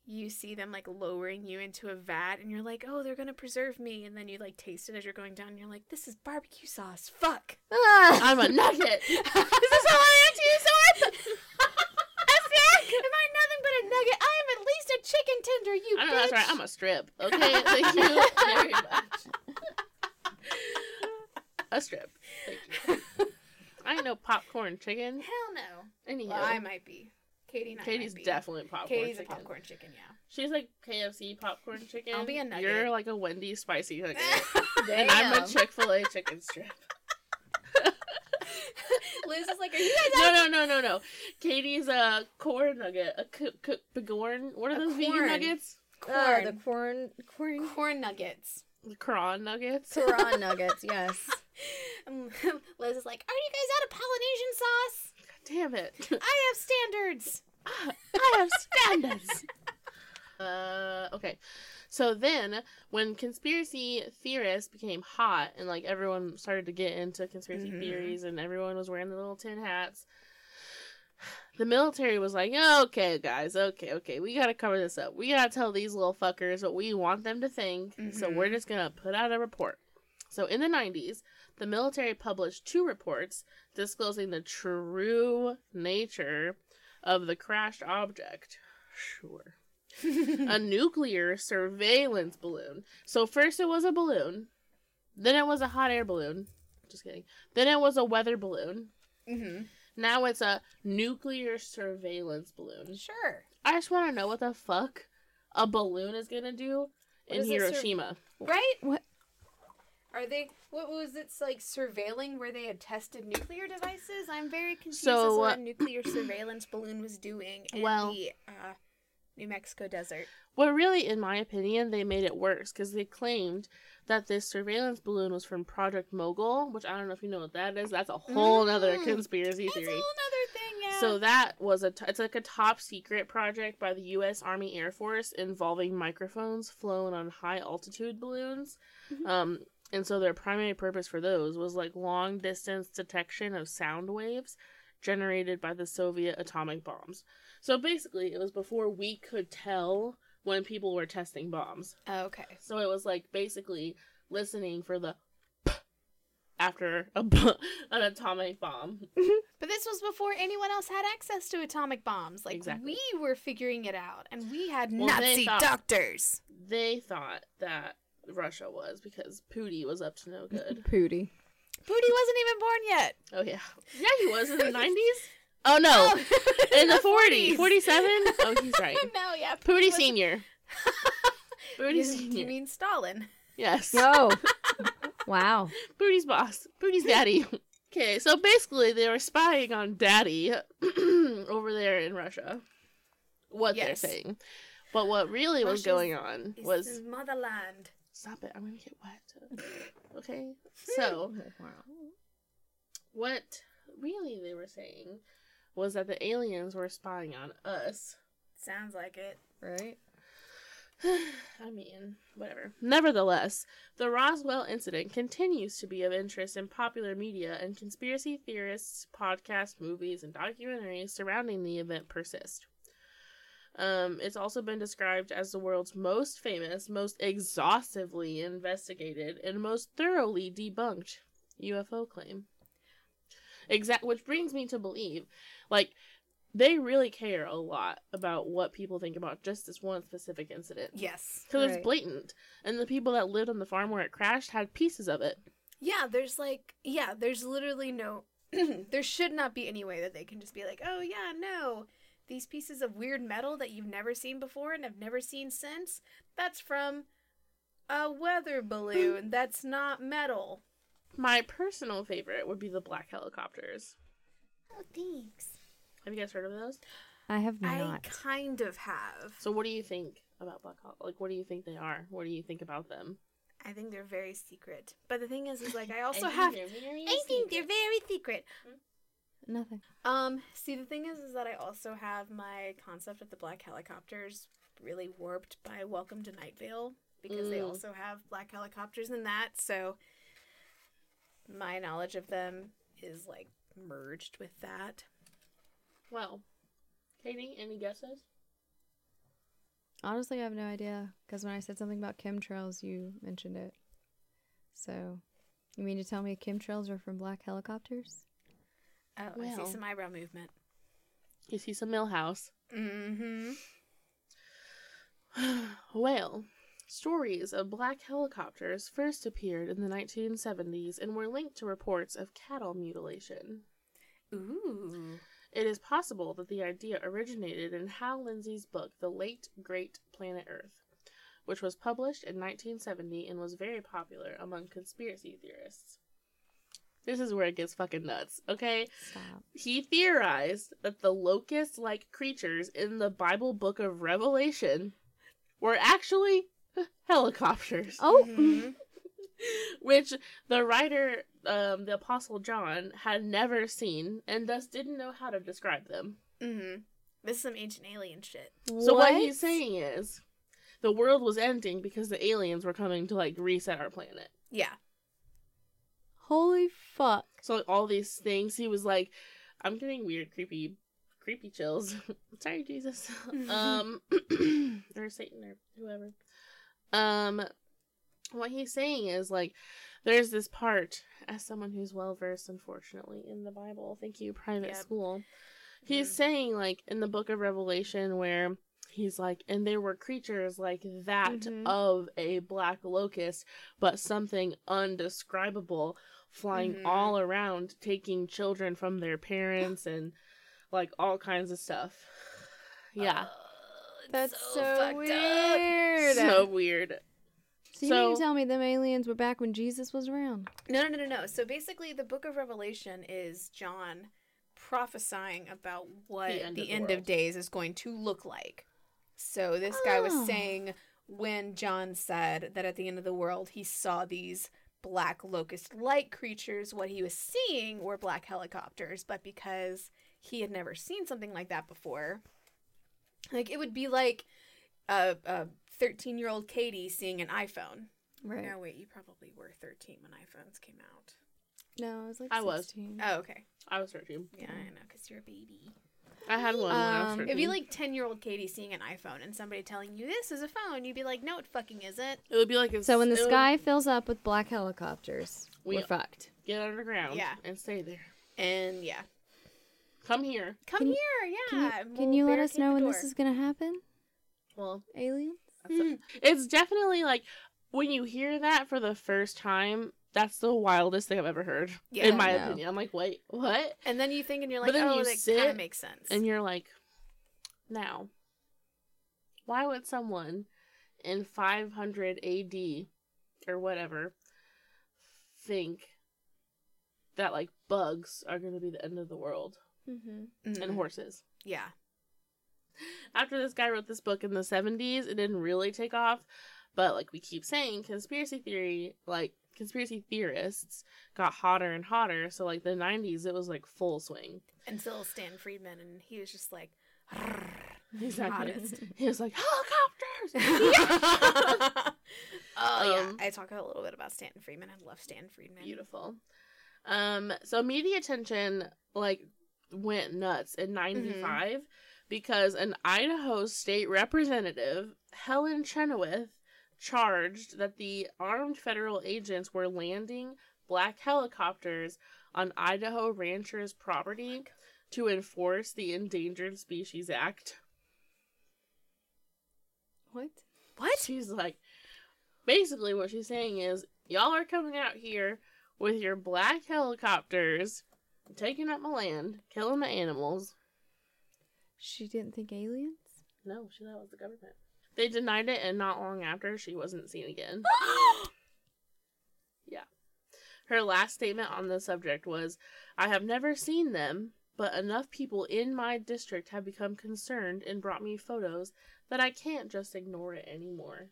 you see them like lowering you into a vat and you're like, oh, they're gonna preserve me, and then you like taste it as you're going down. and You're like, this is barbecue sauce. Fuck. I'm a nugget. is this all I am to you, Sword? Am I nothing but a nugget? I am at least a chicken tender, you I know bitch. that's right. I'm a strip. Okay, thank you very much. A strip. Thank you. I ain't no popcorn chicken. Hell no. Anyhow, Well, I might be. Katie and I Katie's might be. definitely popcorn Katie's chicken. a popcorn chicken, yeah. She's like KFC popcorn chicken. I'll be a nugget. You're like a Wendy's spicy nugget. and I'm a Chick Fil A chicken strip. Liz is like, are you guys No, no, no, no, no. Katie's a corn nugget. A c- c- bigorn. What are A those vegan nuggets? corn? Oh, the corn, corn, corn nuggets. The crawn nuggets. Quran nuggets. Yes. Um, Liz is like, are you guys out of Polynesian sauce? Damn it. I have standards. I have standards. uh, okay. So then, when conspiracy theorists became hot and like everyone started to get into conspiracy Mhm. theories and everyone was wearing the little tin hats, the military was like, okay, guys, okay, okay, we gotta cover this up. We gotta tell these little fuckers what we want them to think. So Mhm. we're just gonna put out a report. So in the 90s, the military published two reports disclosing the true nature of the crashed object. Sure. a nuclear surveillance balloon. So first it was a balloon, then it was a hot air balloon. Just kidding. Then it was a weather balloon. mm-hmm. Now it's a nuclear surveillance balloon. Sure. I just want to know what the fuck a balloon is gonna do What in it, sur- Hiroshima. Right? What? Are they? What was it like surveilling where they had tested nuclear devices? I'm very confused So, as to uh, what a nuclear surveillance balloon was doing in well- the uh, New Mexico desert. Well, really, in my opinion, they made it worse because they claimed that this surveillance balloon was from Project Mogul, which I don't know if you know what that is. That's a whole other Mm. conspiracy It's a whole theory. other thing, yeah. So that was a t- it's like a top secret project by the U.S. Army Air Force involving microphones flown on high altitude balloons. Mhm. Um, and so their primary purpose for those was like long distance detection of sound waves generated by the Soviet atomic bombs. So basically, it was before we could tell when people were testing bombs. okay. So it was like basically listening for the after a bu- an atomic bomb. Mm-hmm. But this was before anyone else had access to atomic bombs. Like Exactly. we were figuring it out, and we had Well, they Nazi thought- doctors. they thought that Russia was because Pooty was up to no good. Pooty. Pooty wasn't even born yet. oh yeah, yeah, he was in the nineties. Oh no, oh. in the 40s, 47? Oh, he's right. no, yeah. Pooty was- Senior. Pooty You, you mean Stalin? Yes. Yo. Wow. Pooty's boss. Pooty's daddy. Okay, so basically they were spying on Daddy over there in Russia. What Yes. they're saying. But what really was going on was his motherland. stop it, I'm gonna get wet. Okay. So what really they were saying was that the aliens were spying on us. Sounds like it. Right. I mean, whatever. Nevertheless, the Roswell incident continues to be of interest in popular media, and conspiracy theorists, podcasts, movies, and documentaries surrounding the event persist. Um, it's also been described as the world's most famous, most exhaustively investigated, and most thoroughly debunked UFO claim. Exact, which brings me to believe, like, they really care a lot about what people think about just this one specific incident. Yes. Because it's blatant. And the people that lived on the farm where it crashed had pieces of it. Yeah, there's like, yeah, there's literally no, there should not be any way that they can just be like, oh, yeah, no, these pieces of weird metal that you've never seen before and have never seen since, that's from a weather balloon. that's not metal. My personal favorite would be the black helicopters. Oh, thanks. Have you guys heard of those? I have not. I kind of have. So what do you think about black hol- like what do you think they are? What do you think about them? I think they're very secret. But the thing is, is like, I also have. I think they're very secret. Nothing. Um, see, the thing is, is that I also have my concept of the black helicopters really warped by Welcome to Night Vale because they Mm. also have black helicopters in that. So my knowledge of them is like merged with that. Well, Katie, any guesses? Honestly, I have no idea because when I said something about chemtrails, you mentioned it. So, you mean to tell me chemtrails are from black helicopters? Oh, I see some eyebrow movement. You see some Millhouse. Mm-hmm. well, stories of black helicopters first appeared in the 1970s and were linked to reports of cattle mutilation. Ooh. It is possible that the idea originated in Hal Lindsey's book, The Late Great Planet Earth, which was published in 1970 and was very popular among conspiracy theorists. This is where it gets fucking nuts, okay? Stop. He theorized that the locust like creatures in the Bible book of Revelation were actually helicopters. Oh, Mhm. which the writer, um, the Apostle John, had never seen and thus didn't know how to describe them. Mm-hmm. This is some ancient alien shit. So what he's saying is, the world was ending because the aliens were coming to like reset our planet. Yeah. Holy fuck. So like, all these things, he was like, "I'm getting weird, creepy, creepy chills." Sorry, Jesus. um, or Satan or whoever. Um, what he's saying is like, there's this part as someone who's well versed, unfortunately, in the Bible. Thank you, private Yep. school. He's Mhm. saying like in the book of Revelation where he's like, and there were creatures like that Mhm. of a black locust, but something undescribable flying Mhm. all around, taking children from their parents and like all kinds of stuff. Yeah, it's That's so, fucked up. weird. so weird. So you mean So- to tell me them aliens were back when Jesus was around? No, no, no, no, no. So basically, the book of Revelation is John prophesying about what The the end end, of the of, days is going to look like. So this guy was Oh. saying when John said that at the end of the world he saw these black locust like creatures, what he was seeing were black helicopters, but because he had never seen something like that before, like it would be like a, a 13 year old Katie seeing an iPhone. Right. No, wait, you probably were 13 when iPhones came out. No, I was like I was. 16. Oh, okay. I was 13. Yeah, I know, because you're a baby. I had one when I was Um, 13. It'd be like 10 year old Katie seeing an iPhone and somebody telling you this is a phone. You'd be like, no, it fucking isn't. it would be like if So when the it would sky fills up with black helicopters, We- we, are fucked. get underground Yeah. and stay there. And yeah. Come here. Come Can here, yeah. Can you, and can we'll you let us barricade know the when door. this is gonna happen, Well, aliens? Mhm. it's definitely like when you hear that for the first time, that's the wildest thing I've ever heard. Yeah. in my I opinion. I'm like, wait, what? And then you think, and you're But like, then oh, you that kind of makes sense. And you're like, now, why would someone in 500 AD or whatever think that like bugs are going to be the end of the world Mm-hmm. Mhm. and horses? yeah. After this guy wrote this book in the 70s, it didn't really take off. But like we keep saying, conspiracy theory, like conspiracy theorists got hotter and hotter. So like the 90s, it was like full swing. Until Stan Friedman, and he was just like, Exactly. hottest. He was like, helicopters! oh, yeah. Um, I talk a little bit about Stan Friedman. I love Stan Friedman. Beautiful. Um, so media attention like went nuts in '95 because an Idaho state representative, Helen Chenoweth, charged that the armed federal agents were landing black helicopters on Idaho ranchers' property oh to enforce the Endangered Species Act. What? What? She's like, basically, what she's saying is, y'all are coming out here with your black helicopters, taking up my land, killing my animals. She didn't think aliens. No, she thought it was the government. They denied it, and not long after, she wasn't seen again. yeah. Her last statement on the subject was I have never seen them, but enough people in my district have become concerned and brought me photos that I can't just ignore it anymore.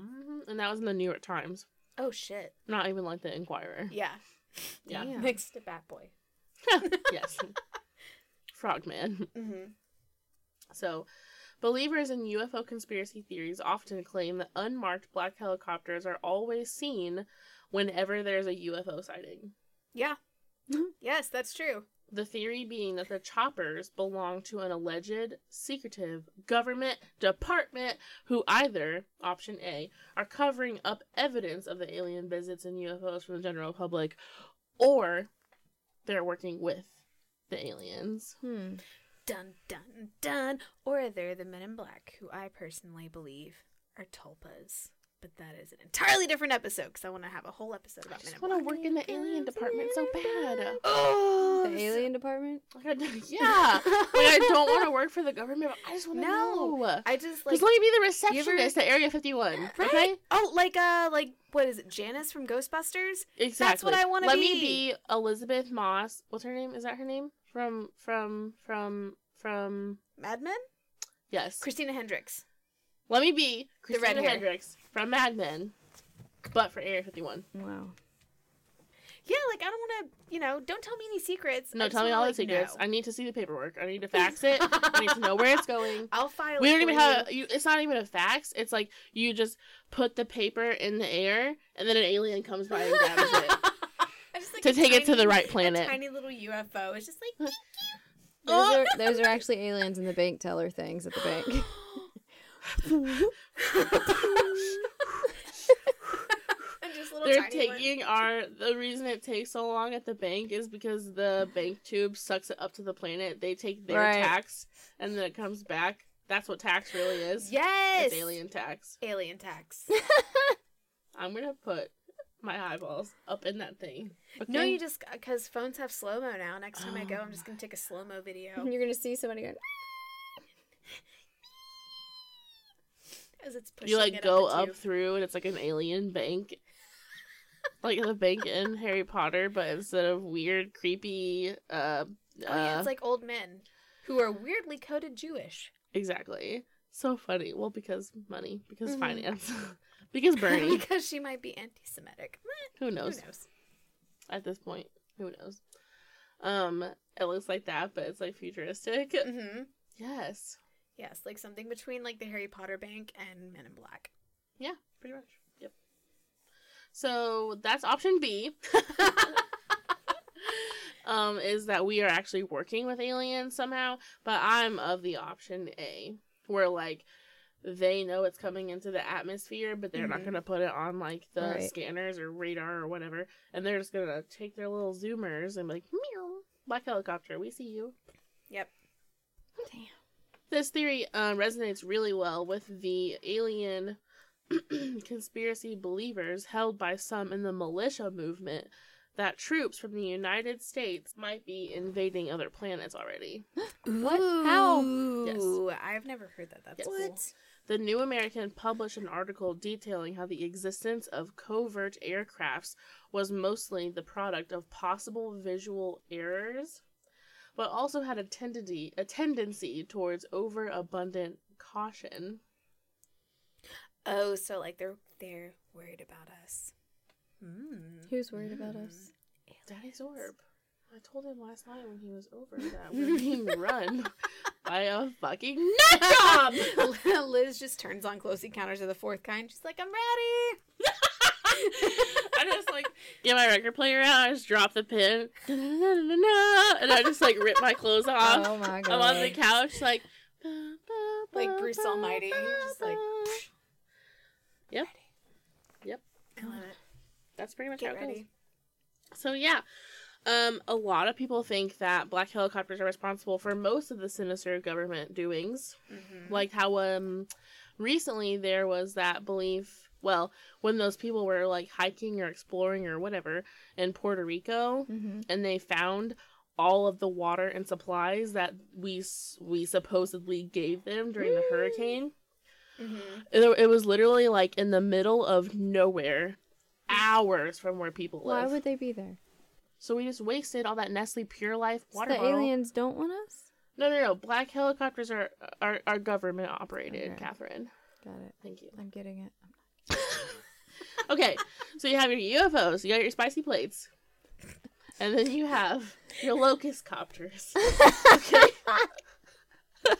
Mhm, And that was in the New York Times, oh, shit. not even like the Inquirer. Yeah. Yeah. Damn. Next to Bat Boy. yes. Frogman. Mm-hmm. So, believers in UFO conspiracy theories often claim that unmarked black helicopters are always seen whenever there's a UFO sighting. Yeah. yes, that's true. The theory being that the choppers belong to an alleged secretive government department who either, option A, are covering up evidence of the alien visits and UFOs from the general public, or they're working with the aliens. Hmm. Dun, dun, dun. Or they're the men in black, who I personally believe are tulpas. But that is an entirely different episode because I want to have a whole episode about men just want to work in the alien department so bad. Oh, The alien department. Like, I d- yeah. like, I don't want to work for the government, but I just want to No. know. I just Just like let me be the you ever- receptionist at Area 51. right. Okay? Oh, like uh, like what is it? Janice from Ghostbusters. Exactly. That's what I wanna be. Let me be Elisabeth Moss. What's her name? Is that her name? From, from, from, from. Mad Men. Yes. Christina Hendricks. Let me be The red Christina hair. Hendricks from Mad Men, but for Area 51. Wow. Yeah, like I don't want to, you know, don't tell me any secrets. No, I tell me wanna, all the secrets. know. I need to see the paperwork. I need to fax it. I need to know where it's going. I'll file. It. We don't even for have. you. You, it's not even a fax. It's like you just put the paper in the air, and then an alien comes by and grabs it. Just, like, to a take it to the tiny- right A planet. tiny little UFO. It's just like. Those are those are actually aliens in the bank teller things at the bank. and just little They're tiny one. taking our. The reason it takes so long at the bank is because the bank tube sucks it up to the planet. They take their Right. tax, and then it comes back. That's what tax really is. Yes. It's alien tax. Alien tax. I'm gonna put my eyeballs up in that thing. No, you just because phones have slow mo now. Next time I go, Oh I'm just gonna take a slow mo video You're gonna see somebody going. As it's pushing. You like go up, up through, and it's like an alien bank. like the bank in Harry Potter, but instead of weird, creepy uh Oh, yeah, Uh, it's like old men who are weirdly coded Jewish. exactly. So funny. Well, because money, because Mhm. finance, because Bernie. because she might be anti-Semitic. Who knows? Who knows? knows? At this point, who knows? Um, it looks like that, but it's like futuristic. Mm-hmm. Yes. Yes, like something between like the Harry Potter bank and Men in Black. Yeah, pretty much. Yep. So that's option B. um, is that we are actually working with aliens somehow, but I'm of the option A, where like they know it's coming into the atmosphere, but they're not Mhm. gonna put it on like the Right. scanners or radar or whatever, and they're just gonna take their little zoomers and be like, meow, black helicopter, we see you. Yep. Damn. This theory uh, resonates really well with the alien conspiracy believers held by some in the militia movement that troops from the United States might be invading other planets already. What? How? Ooh, I've never heard that. That's Yes. cool. The New American published an article detailing how the existence of covert aircrafts was mostly the product of possible visual errors, but also had a tendency a tendency towards overabundant caution. Oh, so like they're they're worried about us. Mm. Who's worried about us? Daddy Zorp. I told him last night when he was over that we we're being run by a fucking nut job. Liz just turns on close encounters of the fourth kind. She's like, I'm ready. I just like get my record player out. I just drop the pin, and I just like rip my clothes off. Oh my god. I'm on the couch like Like Bruce Almighty, just like- Yep. I love it. That's pretty much Get how it goes. So yeah, um, a lot of people think that black helicopters are responsible for most of the sinister government doings. Mm-hmm. Like how um, recently there was that belief. Well, when those people were like hiking or exploring or whatever in Puerto Rico, Mm-hmm. and they found all of the water and supplies that we we supposedly gave them during the hurricane. Mm-hmm. It, it was literally like in the middle of nowhere, hours from where people Why live. Why would they be there? So we just wasted all that Nestle Pure Life So water the bottle. aliens don't want us? No, no, no. Black helicopters are are, are government operated, Okay. Catherine. Got it. Thank you. I'm getting it. Okay, so you have your UFOs, you got your spicy plates, and then you have your locust copters. Okay.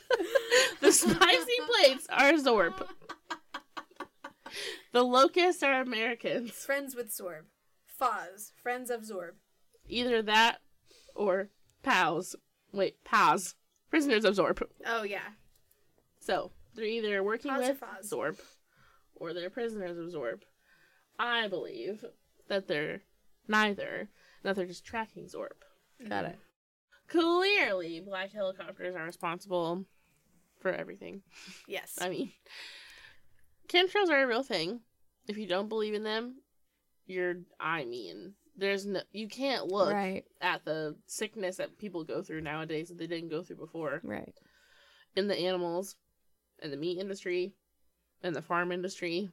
the spicy plates are Zorp. The locusts are Americans. Friends with Zorp. Foz. Friends of Zorp. Either that or POWs. Wait, POWs. Prisoners of Zorp. Oh yeah. So they're either working with Foz? Zorp or they're prisoners of Zorp. I believe that they're neither. That they're just tracking Zorp. Got mm. it. Clearly, black helicopters are responsible for everything. Yes. I mean, chemtrails are a real thing. If you don't believe in them, you're. I mean, there's no. You can't look Right. at the sickness that people go through nowadays that they didn't go through before Right. in the animals, in the meat industry, in the farm industry,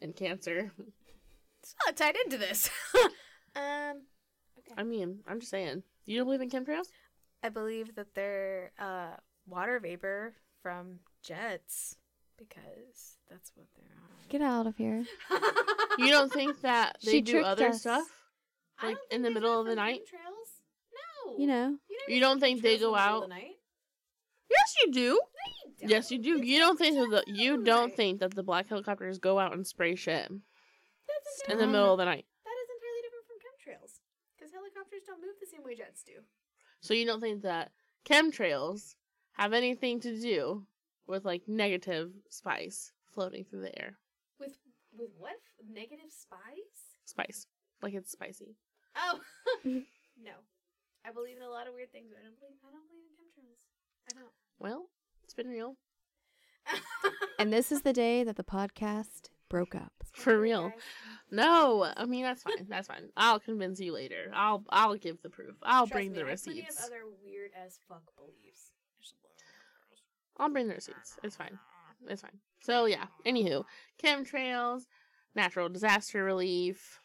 and cancer. It's not tied into this. um, I mean, I'm just saying. You don't believe in chemtrails? I believe that they're uh, water vapor from jets because that's what they're. Get out of here. You don't think that they She do tricked other us. stuff? I like, don't in think the they middle of the night? chemtrails. No. You know. never You don't think they go out? the night? Yes, you do. No, you Yes, you don't. You don't think that the you don't think that the black helicopters go out and spray shit That's in the middle of the night. That is entirely different from chemtrails because helicopters don't move the same way jets do. So you don't think that chemtrails have anything to do with like negative spice floating through the air? With with what negative spice? Spice, like it's spicy. Oh no, I believe in a lot of weird things, but I don't believe I don't believe in chemtrails. I don't. Well, it's been real And this is the day that the podcast broke up. for real. No, I mean that's fine. That's fine. I'll convince you later. I'll I'll give the proof. I'll Trust bring me, the I have plenty receipts. of other weird as fuck beliefs. I'll bring the receipts. It's fine. It's fine. So yeah. Anywho, chemtrails, natural disaster relief,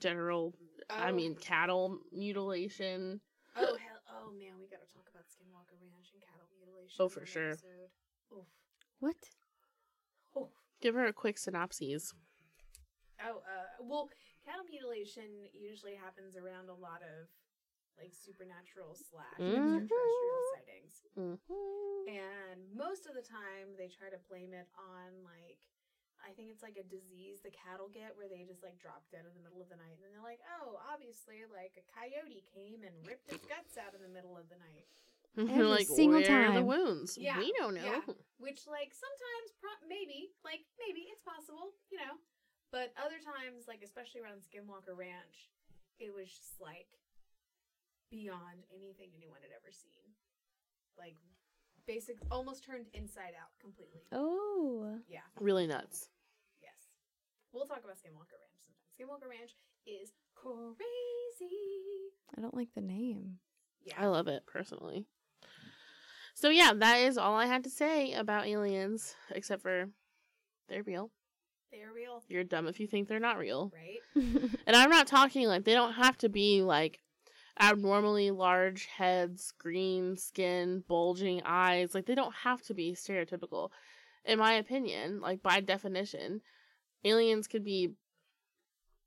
general. I Oh. mean, cattle mutilation. Oh hell! Oh man, we gotta talk about Skinwalker Ranch and. Oh, for sure. Oof. What? Oh. Give her a quick synopsis. Oh, uh, well, cattle mutilation usually happens around a lot of like supernatural slash Mhm. extraterrestrial sightings, Mm-hmm. and most of the time they try to blame it on like. I think it's like a disease the cattle get where they just like drop dead in the middle of the night and then they're like, oh, obviously like a coyote came and ripped its guts out in the middle of the night. Mm-hmm. Every like, single where are the time. wounds? Yeah, We don't know. yeah. Which, like, sometimes, pro- maybe, like, maybe it's possible, you know. But other times, like, especially around Skinwalker Ranch, it was just like beyond anything anyone had ever seen. Like, basic, almost turned inside out completely. Oh. Yeah, Really nuts. yes. We'll talk about Skinwalker Ranch sometime. Skinwalker Ranch is crazy. I don't like the name. Yeah. I love it personally. So yeah, that is all I had to say about aliens, except for they're real. They're real, You're dumb if you think they're not real. right? And I'm not talking like they don't have to be like abnormally large heads, green skin, bulging eyes. Like they don't have to be stereotypical. In my opinion, like by definition, aliens could be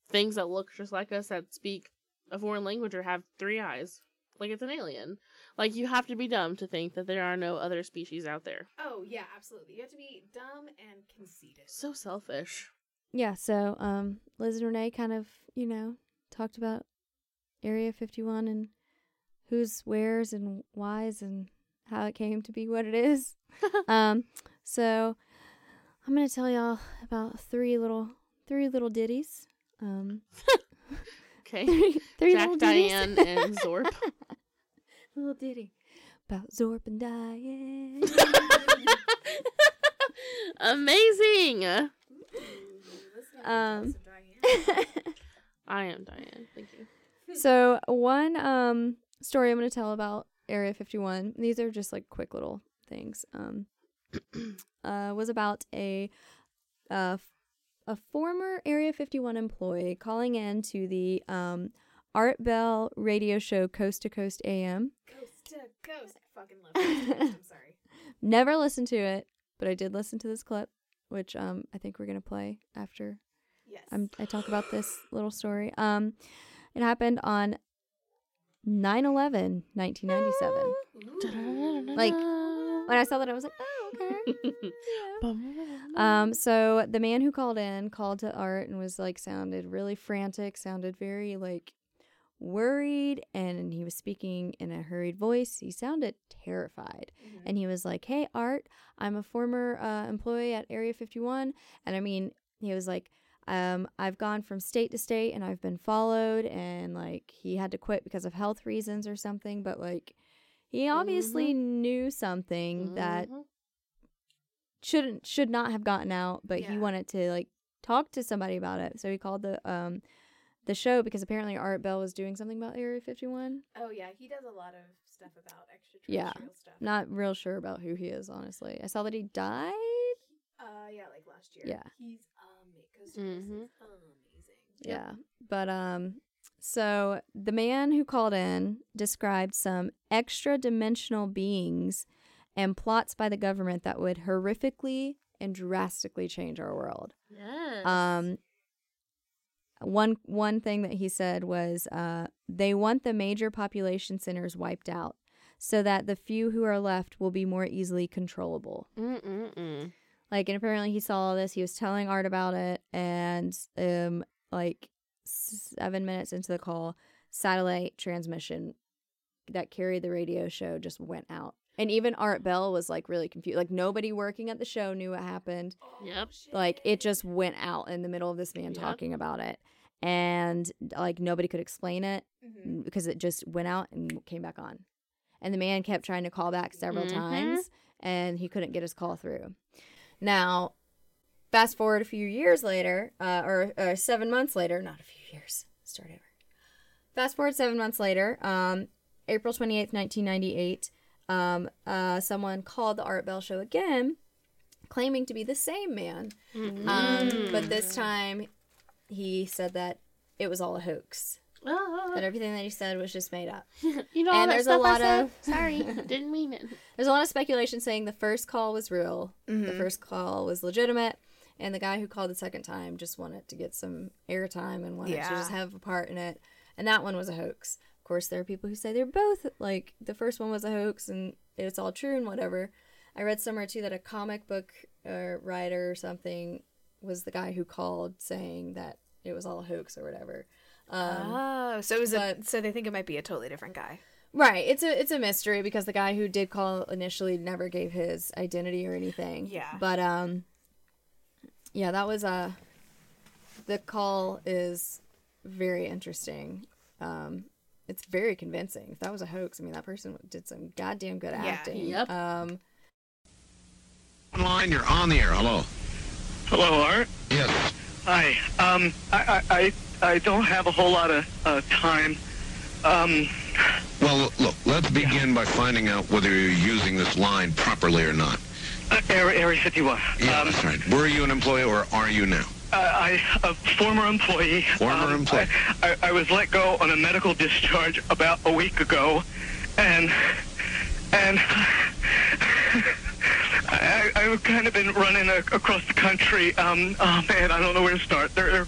things that look just like us that speak a foreign language or have three eyes. Like it's an alien. Like you have to be dumb to think that there are no other species out there. Oh, yeah, absolutely. You have to be dumb and conceited. So selfish. yeah, so um Liz and Renee kind of, you know, talked about Area 51 and who's where's and why's and how it came to be what it is. um so I'm going to tell y'all about three little three little ditties. Um Okay. three, three Jack, little ditties. Diane, and Zorp. Little ditty about Zorp and Diane. Amazing. Ooh, Um. I am Diane. Thank you. so one um story I'm going to tell about Area 51. These are just like quick little things. Um uh was about a uh f- a former Area 51 employee calling in to the um Art Bell radio show Coast to Coast AM. Coast to coast. I fucking love Coast to Coast. I'm sorry. Never listened to it, but I did listen to this clip, which um I think we're going to play after Yes. I'm, I talk about this little story. Um, it happened on 9-11, 1997. Like, When I saw that, I was like, oh, okay. Bum. um, so the man who called in called to Art and was like, sounded really frantic, sounded very like worried, and he was speaking in a hurried voice. He sounded terrified. Mhm. and he was like, "Hey, Art, I'm a former uh, employee at Area 51." And I mean, he was like, um, "I've gone from state to state, and I've been followed, and like he had to quit because of health reasons or something." But like, he obviously knew something that Mhm. shouldn't should not have gotten out, but he wanted to like talk to somebody about it. So he called the um the show because apparently Art Bell was doing something about Area 51. Oh yeah, he does a lot of stuff about extraterrestrial stuff. Yeah. Not real sure about who he is, honestly. I saw that he died. Uh, yeah, like last year. Yeah. He's um, Coast to Coast is Mhm. amazing. Yeah. But um so the man who called in described some extra dimensional beings and plots by the government that would horrifically and drastically change our world. Yes. Um one one thing that he said was uh they want the major population centers wiped out so that the few who are left will be more easily controllable. Mm-mm-mm. Like, and apparently he saw all this. He was telling Art about it, and um, like seven minutes into the call, satellite transmission that carried the radio show just went out. And even Art Bell was like really confused. Like nobody working at the show knew what happened. Yep. Like it just went out in the middle of this man Yep. talking about it, and like nobody could explain it Mhm. because it just went out and came back on. And the man kept trying to call back several Mhm. times and he couldn't get his call through. Now, fast forward a few years later, uh, or, or seven months later, not a few years, start over. Fast forward seven months later, um, April 28th, 1998, um, uh, someone called the Art Bell Show again, claiming to be the same man. Um, but this time he said that it was all a hoax. Ah. that everything that he said was just made up. you know, And that there's a stuff I lot said? of- Sorry, didn't mean it. There's a lot of speculation saying the first call was real, the Mhm. first call was legitimate, and the guy who called the second time just wanted to get some airtime and wanted to just have a part in it. And that one was a hoax. Of course, there are people who say they're both like the first one was a hoax and it's all true and whatever. I read somewhere too that a comic book uh, writer or something was the guy who called saying that it was all a hoax or whatever. Um, oh, so it was a, so they think it might be a totally different guy. Right. It's a it's a mystery because the guy who did call initially never gave his identity or anything. Yeah. But um yeah, that was uh the call is very interesting. Um it's very convincing. If that was a hoax, I mean that person did some goddamn good Yeah. acting. Yep. Um Online, you're on the air. Hello. Hello, Art. Yes. Hi. Um, I, I, I I don't have a whole lot of uh, time. Um, Well, look, let's begin by finding out whether you're using this line properly or not. uh, Area, Area 51. Yeah, um, that's right. Were you an employee or are you now? I, a former employee. Former um, employee. I, I, I was let go on a medical discharge about a week ago, and and I, I've kind of been running a, across the country. Um, oh man, I don't know where to start. They're they're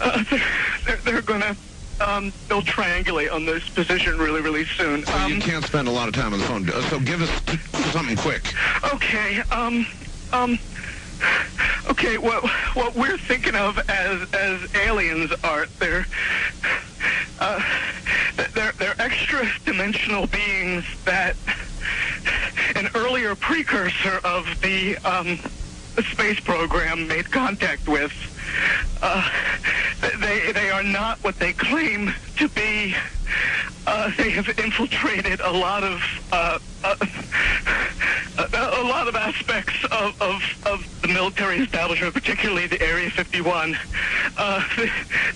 uh, they're, they're, gonna um, they'll triangulate on this position really really soon. So um, you can't spend a lot of time on the phone. So give us something quick. Okay, um, um, okay, what what we're thinking of as as aliens are they're uh, they're they're extra dimensional beings that an earlier precursor of the um space program made contact with. Uh, they they are not what they claim to be. Uh, they have infiltrated a lot of uh, uh, a, a lot of aspects of, of, of the military establishment, particularly the Area 51. Uh, the,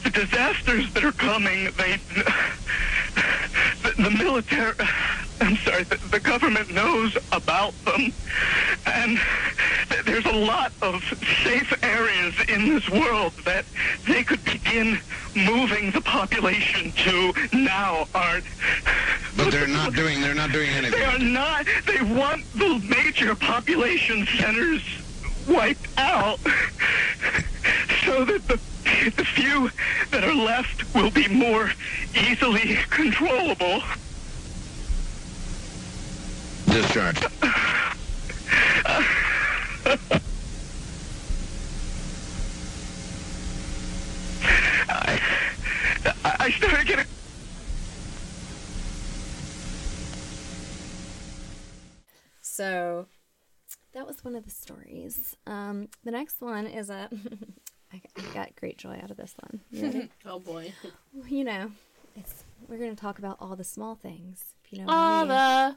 the disasters that are coming, they the, the military. I'm sorry, the, the government knows about them, and th- there's a lot of safe areas in this world that they could begin moving the population to now, Art. But they're not doing. They're not doing anything. They are not. They want the major population centers wiped out so that the the few that are left will be more easily controllable. Discharge. I, I I started getting. so that was one of the stories. Um the next one is a. I got great joy out of this one. You ready? Oh boy. You know, it's we're gonna talk about all the small things. If you know All what the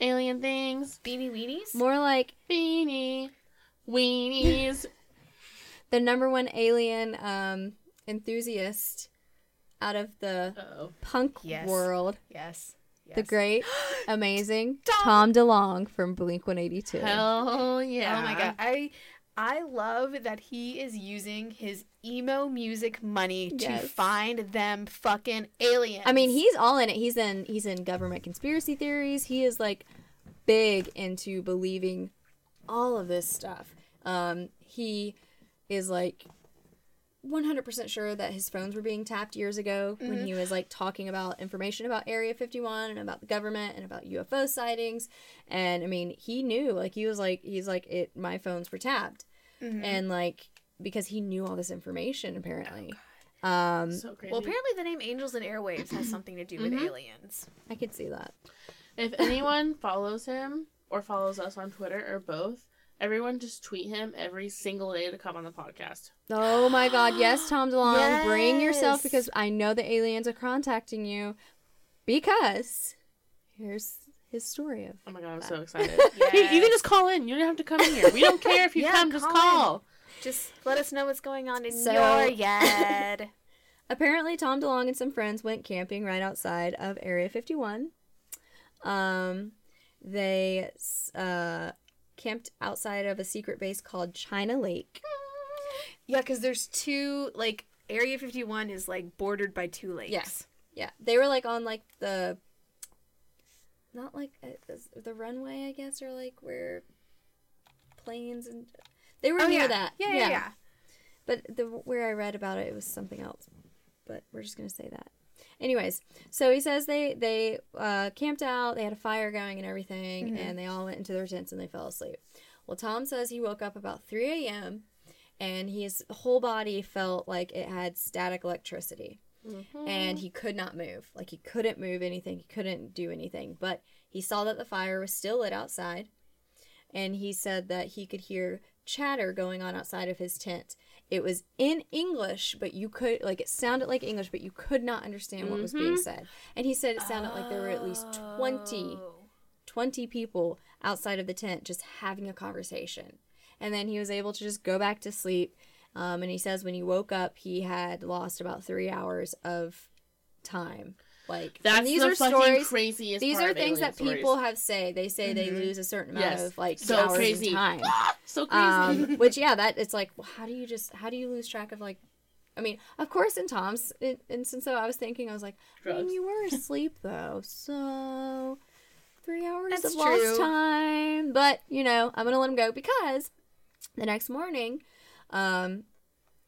alien things. Beanie weenies. More like Beanie. Weenies. the number one alien um, enthusiast out of the Uh-oh. punk Yes. world, Yes. yes. the great, amazing Tom- Tom DeLonge from Blink One Eighty Two. Hell yeah. Oh my god. I I love that he is using his emo music money to find them fucking aliens. I mean, he's all in it. He's in he's in government conspiracy theories. He is like big into believing all of this stuff. Um, he is like 100% sure that his phones were being tapped years ago when he was like talking about information about Area 51 and about the government and about UFO sightings. And I mean, he knew like he was like he's like it my phones were tapped. And like because he knew all this information apparently. Um So crazy. well, apparently the name Angels and Airwaves has something to do with aliens. I could see that. if anyone follows him or follows us on Twitter or both, everyone just tweet him every single day to come on the podcast. Oh my God! Yes, Tom DeLonge, bring yourself because I know the aliens are contacting you. Because here's his story of Oh my god, I'm so excited. Yes. you, you can just call in. You don't have to come in here. We don't care if you Yeah, come. Just call call. Just let us know what's going on in So- your yard. apparently Tom DeLonge and some friends went camping right outside of Area 51. Um, they uh camped outside of a secret base called China Lake. yeah, because there's two like Area 51 is like bordered by two lakes. Yes. Yeah, they were like on like the, not like uh, the runway, I guess, or like where planes and they were Oh, near yeah. that. Yeah, yeah, yeah. But the where I read about it, it was something else. But we're just gonna say that. Anyways, so he says they they uh, camped out, they had a fire going and everything, and they all went into their tents and they fell asleep. Well, Tom says he woke up about 3 a.m. and his whole body felt like it had static electricity, and he could not move. Like he couldn't move anything, he couldn't do anything. But he saw that the fire was still lit outside, and he said that he could hear chatter going on outside of his tent. It was in English, but you could like it sounded like English, but you could not understand what was being said. And he said it sounded like there were at least 20 Oh. 20 people outside of the tent just having a conversation. And then he was able to just go back to sleep. Um, and he says when he woke up, he had lost about three hours of time. Like and That's these the are stories. craziest. These are things that stories. people have say. They say they lose a certain amount Yes. of like So hours crazy. of time. so crazy. Um, which yeah, that it's like well, how do you just how do you lose track of like I mean, of course, in Tom's in- instance, though, I was thinking, I was like, I mean, you were asleep though, so three hours That's of true. lost time. But you know, I'm gonna let him go because the next morning, um,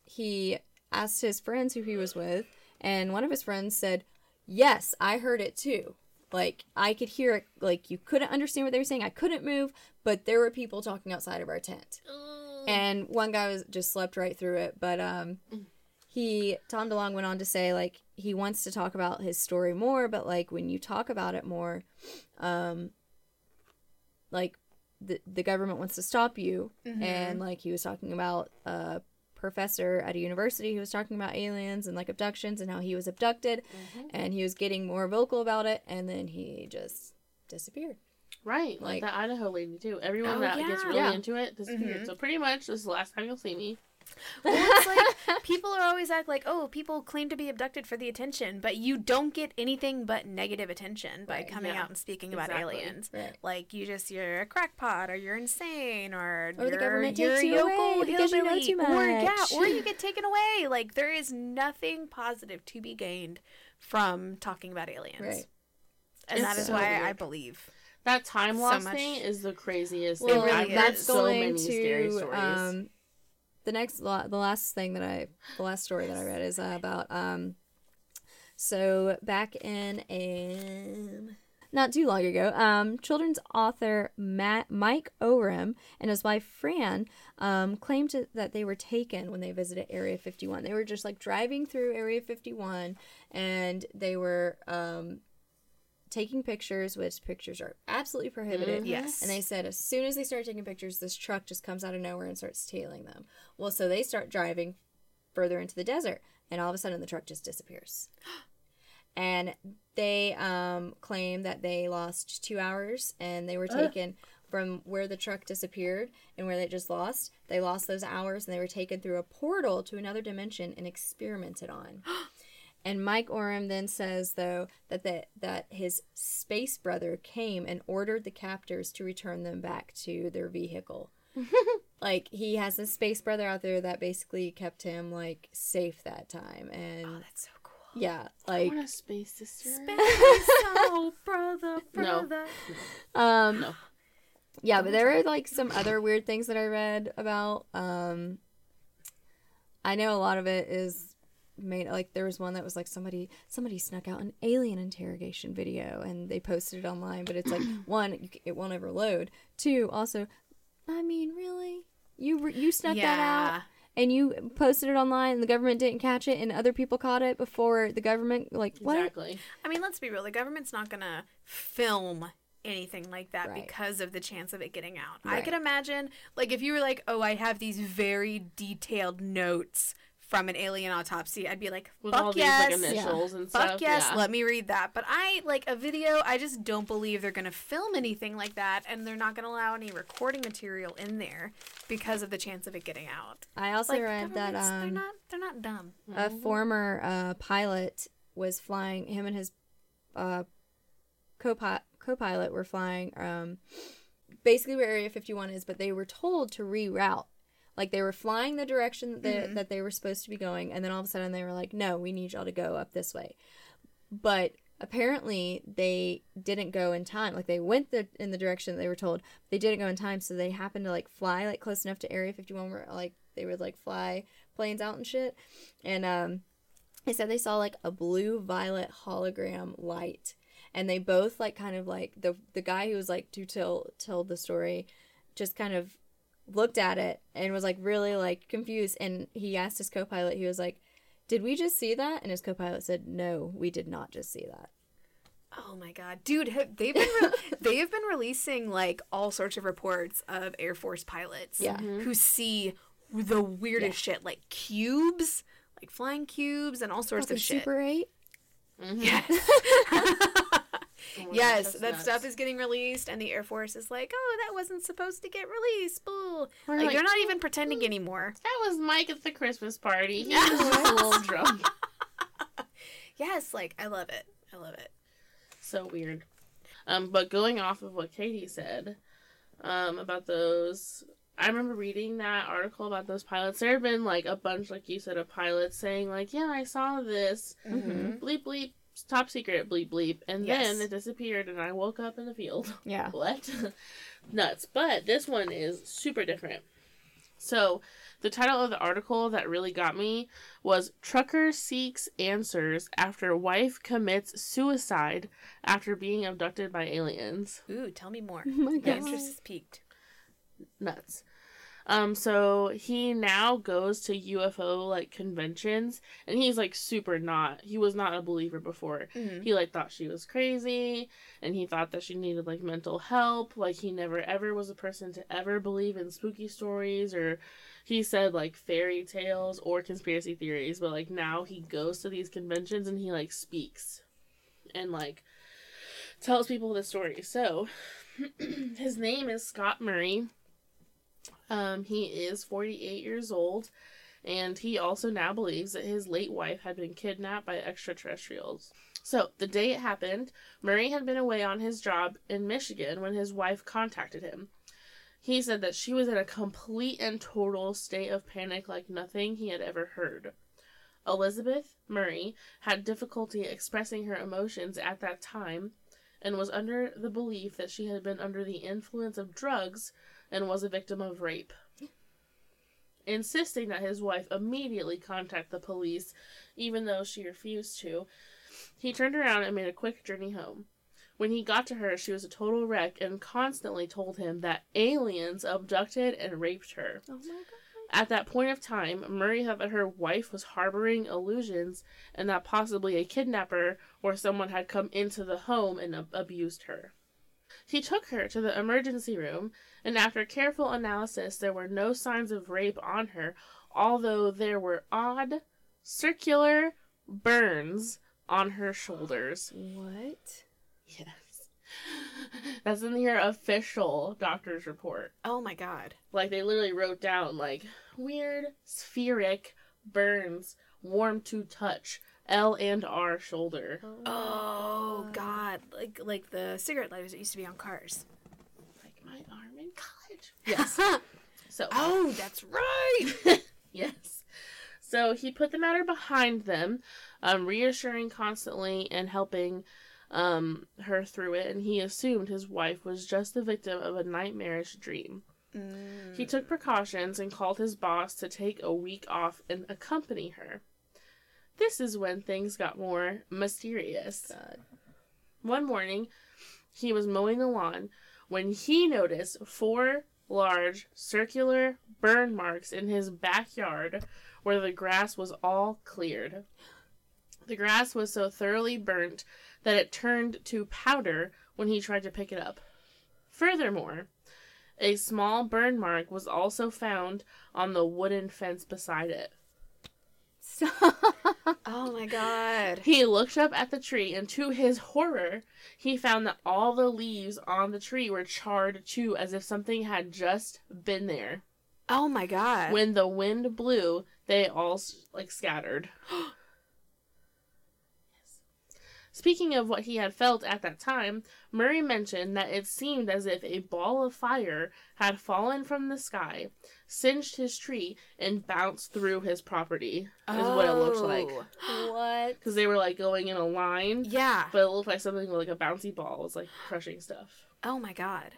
he asked his friends who he was with, and one of his friends said, "Yes, I heard it too." Like I could hear it. Like you couldn't understand what they were saying. I couldn't move, but there were people talking outside of our tent and one guy was just slept right through it but um he tom delonge went on to say like he wants to talk about his story more but like when you talk about it more um like the, the government wants to stop you and like he was talking about a professor at a university who was talking about aliens and like abductions and how he was abducted mm-hmm. and he was getting more vocal about it and then he just disappeared right, like- like, that Idaho lady too. Everyone Oh, that gets really Yeah. into it disappeared. Mm-hmm. So pretty much this is the last time you'll see me. Well, it's like people are always act like, oh, people claim to be abducted for the attention, but you don't get anything but negative attention by Right, coming yeah, out and speaking about aliens. Right. Like you just you're a crackpot or you're insane or, Or the you're, government you're takes you away because you know hillbilly, too or yeah, much. or you get taken away. Like there is nothing positive to be gained from talking about aliens. right And It's that is so why I believe. That time So loss much- thing is the craziest. Well, thing. I've really that's is. so going many scary to stories. um, the next the last thing that I the last story that I read is uh, about um, so back in um, not too long ago, um, children's author Matt, Mike Orem and his wife Fran um, claimed to, that they were taken when they visited Area 51. They were just like driving through Area 51 and they were um, taking pictures, which pictures are absolutely prohibited. Yes. And they said as soon as they start taking pictures, this truck just comes out of nowhere and starts tailing them. Well, so they start driving further into the desert, and all of a sudden the truck just disappears. And they um, claim that they lost two hours, and they were taken from where the truck disappeared and where they just lost. They lost those hours, and they were taken through a portal to another dimension and experimented on. And Mike Orem then says, though, that the, that his space brother came and ordered the captors to return them back to their vehicle. like he has a space brother out there that basically kept him like safe that time, and Oh, that's so cool. yeah, I like want a space sister. so, brother, No. brother. um, No. yeah, but there are like some other weird things that I read about. Um, I know a lot of it is made like there was one that was like somebody somebody snuck out an alien interrogation video and they posted it online but it's like one it won't ever load two also i mean really you you snuck that out and you posted it online and the government didn't catch it and other people caught it before the government like what Exactly. I mean, let's be real. The government's not to film anything like that Right. because of the chance of it getting out. I Right. could imagine, like, if you were like, oh, I have these very detailed notes from an alien autopsy, I'd be like, With fuck all yes. like initials and Fuck stuff. yes, yeah. let me read that. But I like a video. I just don't believe they're gonna film anything like that, and they're not gonna allow any recording material in there because of the chance of it getting out. i also Like read that um they're not they're not dumb. a former uh, pilot was flying him and his uh, co-pilot, co-pilot were flying um, basically where area 51 is but they were told to reroute Like they were flying the direction that they, Mhm. that they were supposed to be going, and then all of a sudden they were like, "No, we need y'all to go up this way." But apparently they didn't go in time. Like they went the, in the direction that they were told. But they didn't go in time, so they happened to like fly like close enough to Area 51 where like they would like fly planes out and shit. And um, they said they saw like a blue violet hologram light, and they both like kind of like the the guy who was like to tell tell the story, just kind of looked at it and was like really like confused. And he asked his co-pilot he was like did we just see that? And his co-pilot said no we did not just see that. Oh my god, dude! ha- They've been re- they have been releasing like all sorts of reports of Air Force pilots Yeah. Mm-hmm. who see the weirdest shit, like cubes, like flying cubes, and all sorts Fucking of shit. super 8 Yes, Oh my yes, that that's stuff is getting released, and the Air Force is like, "Oh, that wasn't supposed to get released." Boo. We're Like, like, they're not even pretending anymore. That was Mike at the Christmas party. He was just a little drunk. Yes, like I love it. I love it. So weird. Um, but going off of what Katie said, um, about those I remember reading that article about those pilots. There have been like a bunch, like you said, of pilots saying like, "Yeah, I saw this Mhm. bleep bleep, top secret bleep bleep," and Yes. then it disappeared, and I woke up in the field. Yeah. What? Nuts. But this one is super different. So, the title of the article that really got me was Trucker Seeks Answers After Wife Commits Suicide After Being Abducted by Aliens. Ooh, tell me more. Oh my My interest is piqued. Nuts. Um, so he now goes to UFO like conventions and he's like super not he was not a believer before. Mhm. He like thought she was crazy and he thought that she needed like mental help. Like he never ever was a person to ever believe in spooky stories or he said like fairy tales or conspiracy theories, but like now he goes to these conventions and he like speaks and like tells people the story. So his name is Scott Murray. Um, he is 48 years old, and he also now believes that his late wife had been kidnapped by extraterrestrials. So, the day it happened, Murray had been away on his job in Michigan when his wife contacted him. He said that she was in a complete and total state of panic like nothing he had ever heard. Elizabeth Murray had difficulty expressing her emotions at that time and was under the belief that she had been under the influence of drugs and was a victim of rape. Insisting that his wife immediately contact the police, even though she refused to, he turned around and made a quick journey home. When he got to her, she was a total wreck and constantly told him that aliens abducted and raped her. Oh my god. At that point of time, Murray thought that her wife was harboring illusions and that possibly a kidnapper or someone had come into the home and ab- abused her. He took her to the emergency room, and after careful analysis, there were no signs of rape on her, although there were odd, circular burns on her shoulders. What? Yes. That's in your official doctor's report. Oh my god. Like they literally wrote down like weird spheric burns, warm to touch, L and R shoulder. Oh god, like like the cigarette lighters that used to be on cars. Like my arm in college. Yes. So Oh, that's right. yes. So he put the matter behind them, um, reassuring constantly and helping um, her through it, and he assumed his wife was just the victim of a nightmarish dream. Mm. He took precautions and called his boss to take a week off and accompany her. This is when things got more mysterious. God. One morning, he was mowing the lawn when he noticed four large circular burn marks in his backyard where the grass was all cleared. The grass was so thoroughly burnt that it turned to powder when he tried to pick it up. Furthermore, a small burn mark was also found on the wooden fence beside it. Oh my god. He looked up at the tree, and to his horror, he found that all the leaves on the tree were charred too, as if something had just been there. Oh my god. When the wind blew, they all like scattered. Yes. Speaking of what he had felt at that time, Murray mentioned that it seemed as if a ball of fire had fallen from the sky, singed his tree, and bounced through his property. Is what it looked like. Oh. What? Because they were like going in a line, Yeah. but it looked like something with like a bouncy ball was like crushing stuff. Oh my god.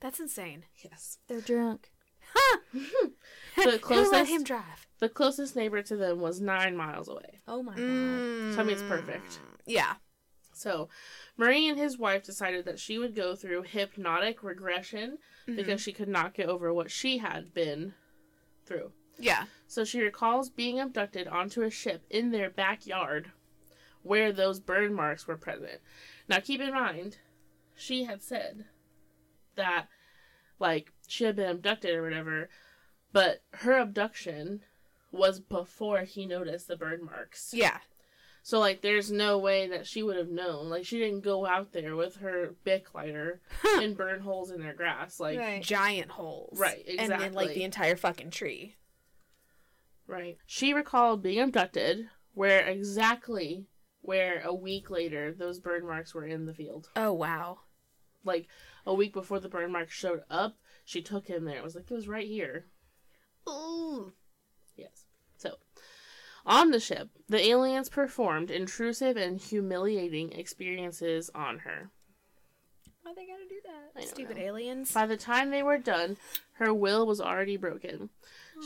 That's insane. Yes. They're drunk. The Who let him drive? the closest neighbor to them was nine miles away. Oh my Mm. So I mean, it's perfect. Yeah. So, Murray and his wife decided that she would go through hypnotic regression mm-hmm. because she could not get over what she had been through. Yeah. So she recalls being abducted onto a ship in their backyard where those burn marks were present. Now, keep in mind, she had said that, like, she had been abducted or whatever, but her abduction was before he noticed the burn marks. Yeah. So like there's no way that she would have known. Like she didn't go out there with her Bic lighter and burn holes in their grass. Like right. Right. Giant holes. Right, Exactly. And then like the entire fucking tree. Right. She recalled being abducted where exactly where a week later those burn marks were in the field. Oh wow. Like a week before the burn marks showed up, she took him there. It was like it was right here. Ooh. Yes. So, on the ship, the aliens performed intrusive and humiliating experiences on her. Why they gotta do that? Stupid know. aliens. By the time they were done, her will was already broken.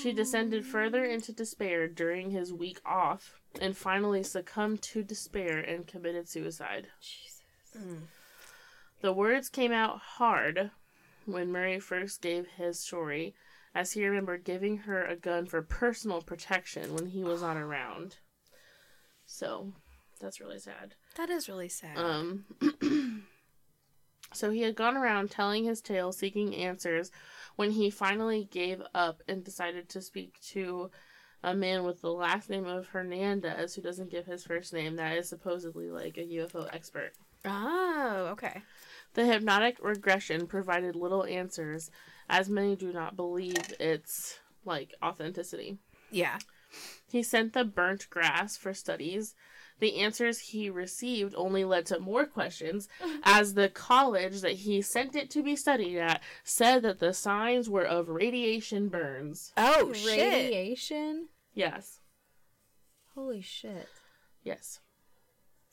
She descended further into despair during his week off and finally succumbed to despair and committed suicide. Mm. The words came out hard when Murray first gave his story, as he remembered giving her a gun for personal protection when he was on a round. So, that's really sad. That is really sad. Um, so he had gone around telling his tale, seeking answers, when he finally gave up and decided to speak to a man with the last name of Hernandez, who doesn't give his first name, that is supposedly like a UFO expert. oh, okay. The hypnotic regression provided little answers, as many do not believe its like authenticity. Yeah. He sent the burnt grass for studies. The answers he received only led to more questions, as the college that he sent it to be studied at said that the signs were of radiation burns. Oh shit. Radiation? Yes, Holy shit. yes.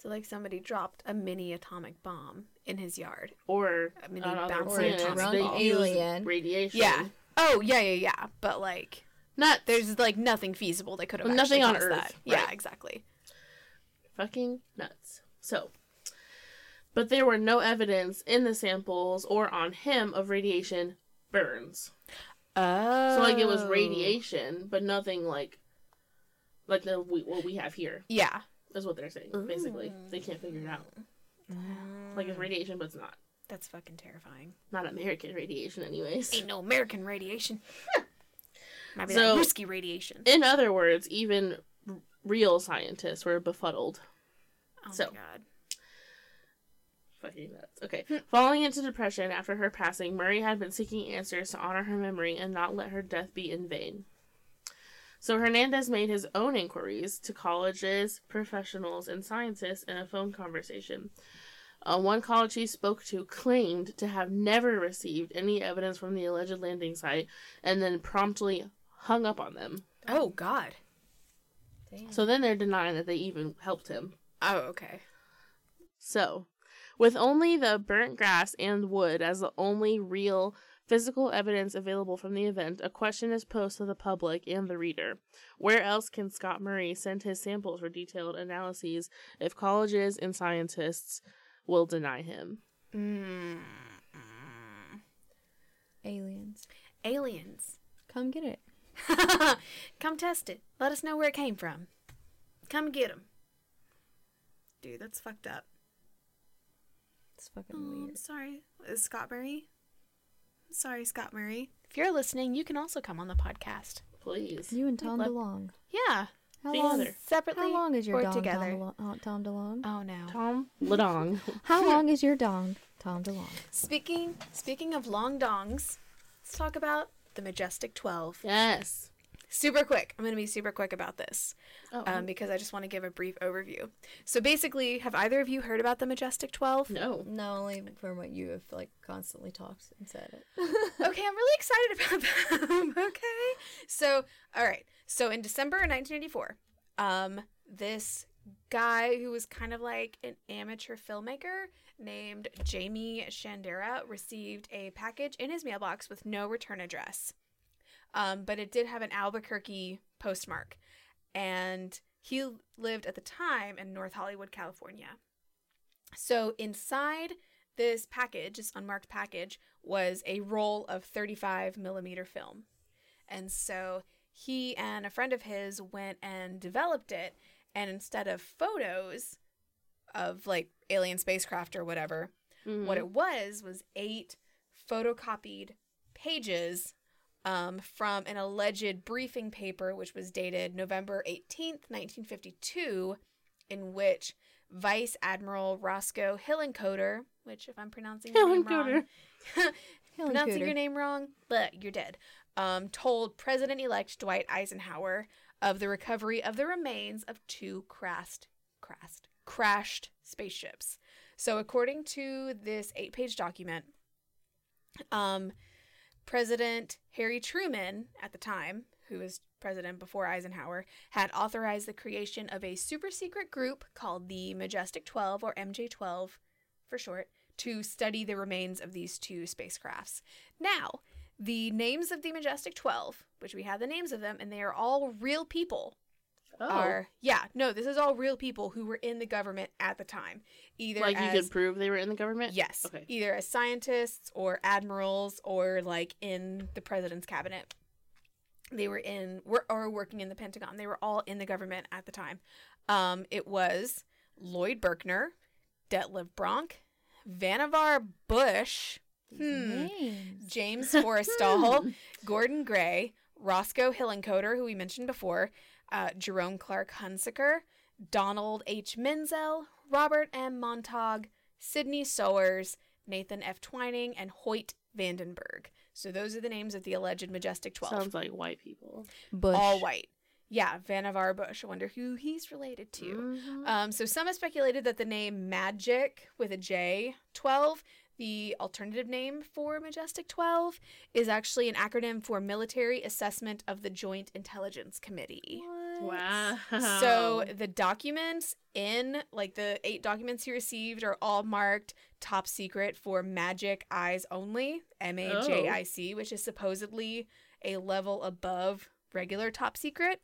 So like somebody dropped a mini atomic bomb in his yard. Or I mean, on other bounce a planets, atomic they bomb. use alien. radiation. Yeah. Oh yeah, yeah, yeah. But like, not there's like nothing feasible that could have Nothing actually on caused Earth, That. Yeah, right. exactly. fucking nuts. So, but there were no evidence in the samples or on him of radiation burns. Oh. So like it was oh. radiation, but nothing like like the we, what we have here Yeah. Is what they're saying. Basically, they can't figure it out. Mm. Like it's radiation, but it's not. That's fucking terrifying. Not American radiation, anyways. Ain't no American radiation. Might be So- that whiskey radiation. In other words, even r- real scientists were befuddled. Oh so- my god. Fucking nuts. Okay. Falling into depression after her passing, Murray had been seeking answers to honor her memory and not let her death be in vain. So Hernandez made his own inquiries to colleges, professionals, and scientists in a phone conversation. Uh, one college he spoke to claimed to have never received any evidence from the alleged landing site and then promptly hung up on them. Oh god. Damn. So then they're denying that they even helped him. Oh okay. So, with only the burnt grass and wood as the only real physical evidence available from the event, a question is posed to the public and the reader. Where else can Scott Murray send his samples for detailed analyses if colleges and scientists will deny him? Mm. Aliens. Aliens. Come get it. Come test it. Let us know where it came from. Come get them. Dude, that's fucked up. It's fucking Oh, I'm sorry. Is Scott Murray? Sorry, Scott Murray. If you're listening, you can also come on the podcast. Please. You and Tom love- DeLonge. Yeah, How Together. long? separately How long is your or dong, together. Tom, DeLonge, uh, Tom DeLonge? Oh no. Tom Ladong. How long is your dong, Tom DeLonge? Speaking speaking of long dongs, let's talk about the Majestic 12. yes. Super quick. I'm going to be super quick about this Oh, um, because I just want to give a brief overview. So basically, have either of you heard about the Majestic 12? no. No, only from what you have like constantly talked and said it. okay, I'm really excited about them. okay. So, all right. So in December 1984, um, this guy who was kind of like an amateur filmmaker named Jaime Shandera received a package in his mailbox with no return address. Um, but it did have an Albuquerque postmark. And he lived at the time in North Hollywood, California. So inside this package, this unmarked package, was a roll of 35 millimeter film. And so he and a friend of his went and developed it. And instead of photos of like alien spacecraft or whatever, Mhm. what it was was eight photocopied pages um, from an alleged briefing paper, which was dated November 18th, 1952, in which Vice Admiral Roscoe Hillenkoetter, which, if I'm pronouncing your name wrong, pronouncing your name wrong, but you're dead, um, told President elect Dwight Eisenhower of the recovery of the remains of two crashed, crashed, crashed spaceships. So, according to this eight page document, um, President Harry Truman, at the time, who was president before Eisenhower, had authorized the creation of a super secret group called the Majestic 12, or MJ 12 for short, to study the remains of these two spacecrafts. Now, the names of the Majestic 12, which we have the names of them, and they are all real people, Oh. are, yeah, no, this is all real people who were in the government at the time. Either like you as, could prove they were in the government? Yes. Okay. Either as scientists or admirals or like in the president's cabinet. They were in were or working in the Pentagon. They were all in the government at the time. Um, it was Lloyd Berkner, Detlev Bronk, Vannevar Bush, hmm, Names. James Forrestal, Gordon Gray, Roscoe Hillenkoetter, who we mentioned before, uh, Jerome Clark Hunsaker, Donald H. Menzel, Robert M. Montag, Sidney Souers, Nathan F. Twining, and Hoyt Vandenberg. So those are the names of the alleged Majestic 12. Sounds like white people. Bush. All white. Yeah, Vannevar Bush. I wonder who he's related to. Mhm. Um, so some have speculated that the name Magic with a J 12, the alternative name for Majestic 12, is actually an acronym for Military Assessment of the Joint Intelligence Committee. Wow. So the documents in like the eight documents he received are all marked top secret for Majic Eyes Only, M A J I C, which is supposedly a level above regular top secret.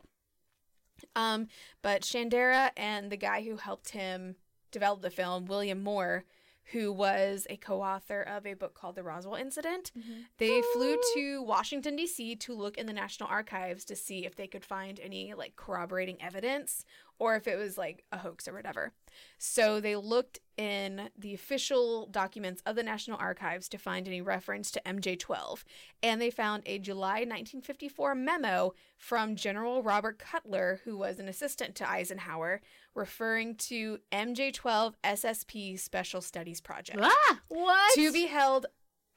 Um, but Shandera and the guy who helped him develop the film, William Moore, who was a co-author of a book called The Roswell Incident, mm-hmm. they flew to Washington D.C. to look in the National Archives to see if they could find any like corroborating evidence or if it was like a hoax or whatever. So they looked in the official documents of the National Archives to find any reference to MJ12, and they found a July 1954 memo from General Robert Cutler, who was an assistant to Eisenhower, referring to MJ12 SSP Special Studies Project ah! What? to be held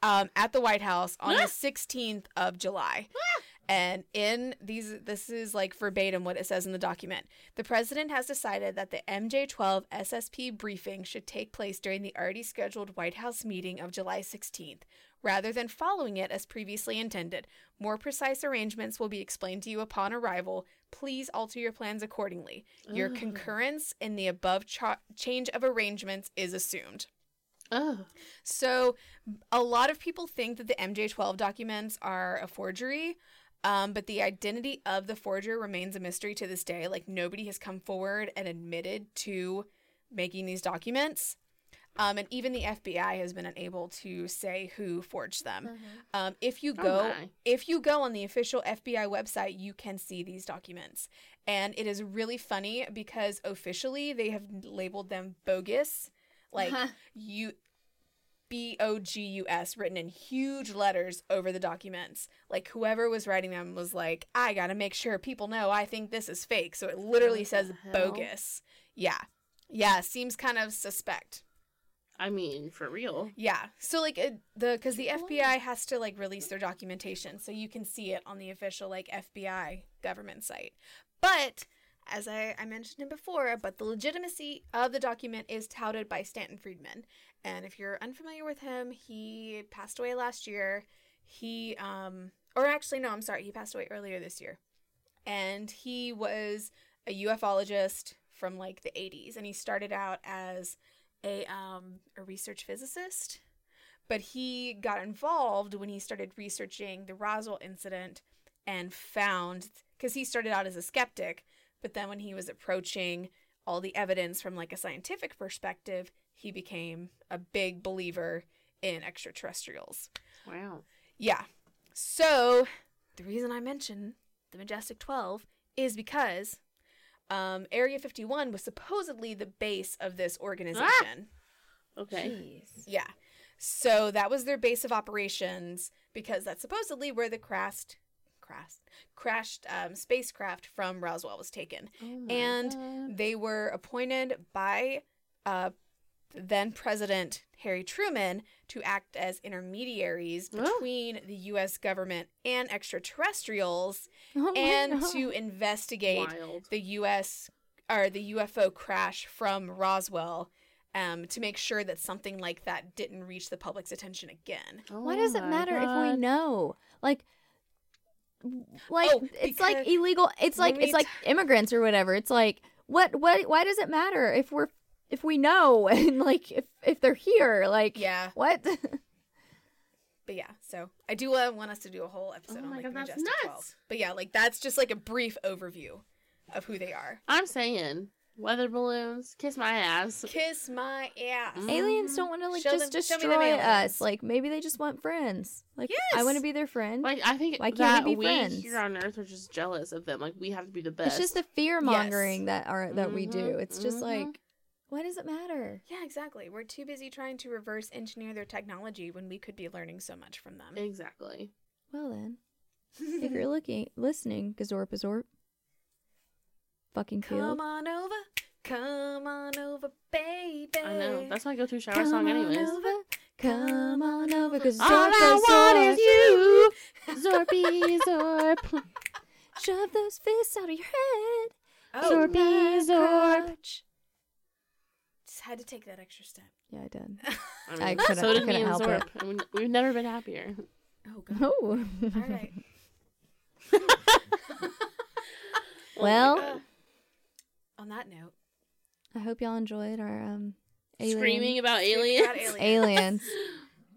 um, at the White House on the 16th of July. And in these, this is like verbatim what it says in the document. The president has decided that the MJ12 SSP briefing should take place during the already scheduled White House meeting of July 16th, rather than following it as previously intended. More precise arrangements will be explained to you upon arrival. Please alter your plans accordingly. Your Ugh. concurrence in the above cha- change of arrangements is assumed. Oh. So, a lot of people think that the MJ12 documents are a forgery, um, but the identity of the forger remains a mystery to this day. Like, nobody has come forward and admitted to making these documents. Um, and even the FBI has been unable to say who forged them. Um, if you Oh go, my. if you go on the official FBI website, you can see these documents, and it is really funny because officially they have labeled them bogus, like you B O G U S written in huge letters over the documents. Like whoever was writing them was like, I gotta make sure people know I think this is fake. So it literally What says bogus. Yeah. Yeah, seems kind of suspect. I mean, for real. Yeah. So like it, the because the FBI has to like release their documentation, so you can see it on the official like FBI government site. But as I, I mentioned it before, but the legitimacy of the document is touted by Stanton Friedman. And if you're unfamiliar with him, he passed away last year. He, um, or actually, no, I'm sorry, he passed away earlier this year. And he was a ufologist from like the 80s. And he started out as a, um, a research physicist. But he got involved when he started researching the Roswell incident and found, because he started out as a skeptic, but then when he was approaching all the evidence from like a scientific perspective, he became a big believer in extraterrestrials. Wow. Yeah. So the reason I mention the Majestic 12 is because um, Area 51 was supposedly the base of this organization. Okay. Jeez. Yeah. So that was their base of operations because that's supposedly where the crashed, crashed, crashed um, spacecraft from Roswell was taken. Oh And God. they were appointed by uh, then President Harry Truman to act as intermediaries Oh. between the U.S. government and extraterrestrials Oh and God. to investigate wild. the U.S. or the UFO crash from Roswell um, to make sure that something like that didn't reach the public's attention again. Why Oh does it my matter if we know? Like, like Oh, it's like illegal. It's like when we it's like immigrants or whatever. It's like what what? Why does it matter if we're if we know and like if if they're here? Like Yeah, what? but yeah. So I do uh, want us to do a whole episode Oh on my like God, the that's Majestic nuts. 12. But yeah, like that's just like a brief overview of who they are. I'm saying weather balloons, kiss my ass. Kiss my ass. Mm. aliens don't want to like Show just them- show me them destroy us. Like maybe they just want friends. Like I want to be their friend. Like I think Why can't that we we, be friends? here on Earth are just jealous of them. Like we have to be the best. it's just the fear mongering Yes. that are that we do. Mhm, It's just mhm. like, why does it matter? Yeah, exactly. We're too busy trying to reverse engineer their technology when we could be learning so much from them. exactly. Well then, if you're looking listening, Gazorpazorp, fucking Come field. on over. Come on over, baby. I know. That's my go-to shower song, anyways. over, come on over, cause All I want is you, Zorpy Zorp. Shove those fists out of your head. Oh, Zorpy Zorp. crotch. Just had to take that extra step. Yeah, I did. I, I couldn't- so did couldn't and help Zorp. it. I mean, we've never been happier. Oh, God. Oh. All right. well, on that note, I hope y'all enjoyed our um alien- Screaming about Screaming about aliens. aliens.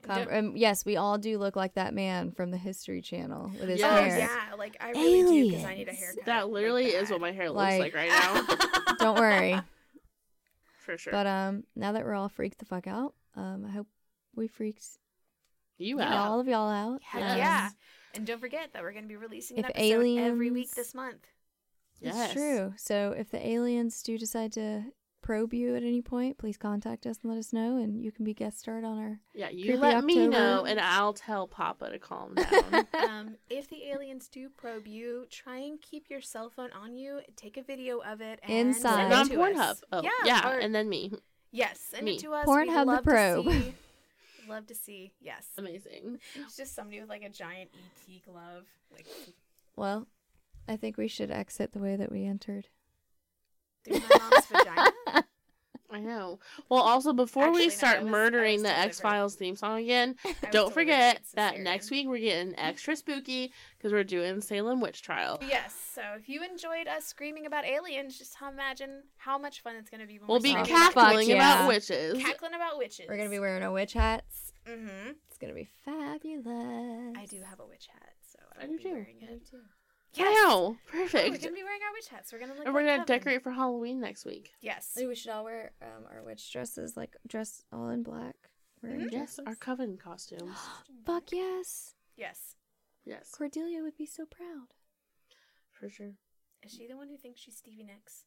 Com- um, yes, we all do look like that man from the History Channel with his oh, hair. yeah. Like, I really do because I need a haircut. That literally like is what my hair looks Like- like, right now. Don't worry. For sure. But um, now that we're all freaked the fuck out, um, I hope we freaked you Yeah. out. all of y'all out. Heck Yes. yeah. And don't forget that we're going to be releasing an If episode every week this month. Yes. It's true. So if the aliens do decide to probe you at any point, please contact us and let us know, and you can be guest starred on our. Yeah, you Creepy let me know, and I'll tell Papa to calm down. um, if the aliens do probe you, try and keep your cell phone on you. Take a video of it and Inside. send and it on to Pornhub. us. Oh, yeah, yeah, or- and then me. yes, send me. it to us. Pornhub We'd the probe. To see, love to see. Yes, Amazing. it's just somebody with like a giant ET glove. Like Well, I think we should exit the way that we entered. Through my mom's vagina. I know. Well, also before Actually, we start I was- murdering the X Files theme song again, don't forget that next week we're getting extra spooky because we're doing Salem witch trial. Yes, so if you enjoyed us screaming about aliens, just imagine how much fun it's going to be when We'll we're be screaming about- cackling Fuck about witches. cackling about witches. We're gonna be wearing our witch hats. Mm-hmm. It's gonna be fabulous. I do have a witch hat, so I, I will do be too. wearing I do it. too. Yes. Wow, Oh, we're gonna be wearing our witch hats. We're gonna look. and we're like gonna Coven. decorate for Halloween next week. Yes. Maybe we should all wear um, our witch dresses, like dress all in black. Wearing Mhm. Yes, our coven costumes. Fuck yes. Yes. Yes, Cordelia would be so proud. for sure. Is she the one who thinks she's Stevie Nicks?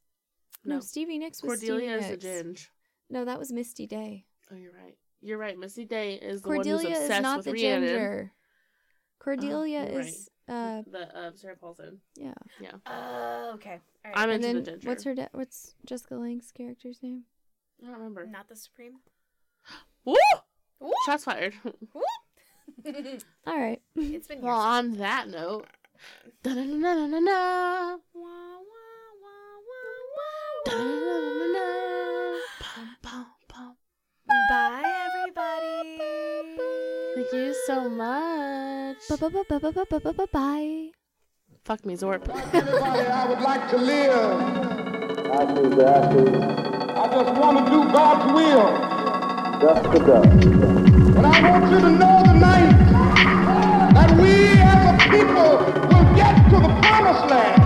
No, No. Stevie Nicks was Cordelia is Stevie the Nicks. ginge. No, that was Misty Day. Oh, you're right. You're right. Misty Day is the Cordelia one who's is not with the Rhiannon. ginger. Cordelia you're is uh The uh, Sarah Paulson. yeah. Yeah. Oh, okay. All right. I'm And into then the ginger. what's her da- what's Jessica Lange's character's name? I don't remember. Not the Supreme. Woo! Woo! Shots fired. Woo! All right. It's been years. well, on that note, Da-na-na-na-na-na. Thank you so much. Bye. Fuck me, Zorp. Everybody, I would like to live. I just want to do God's will. But I want you to know tonight that we as a people will get to the promised land.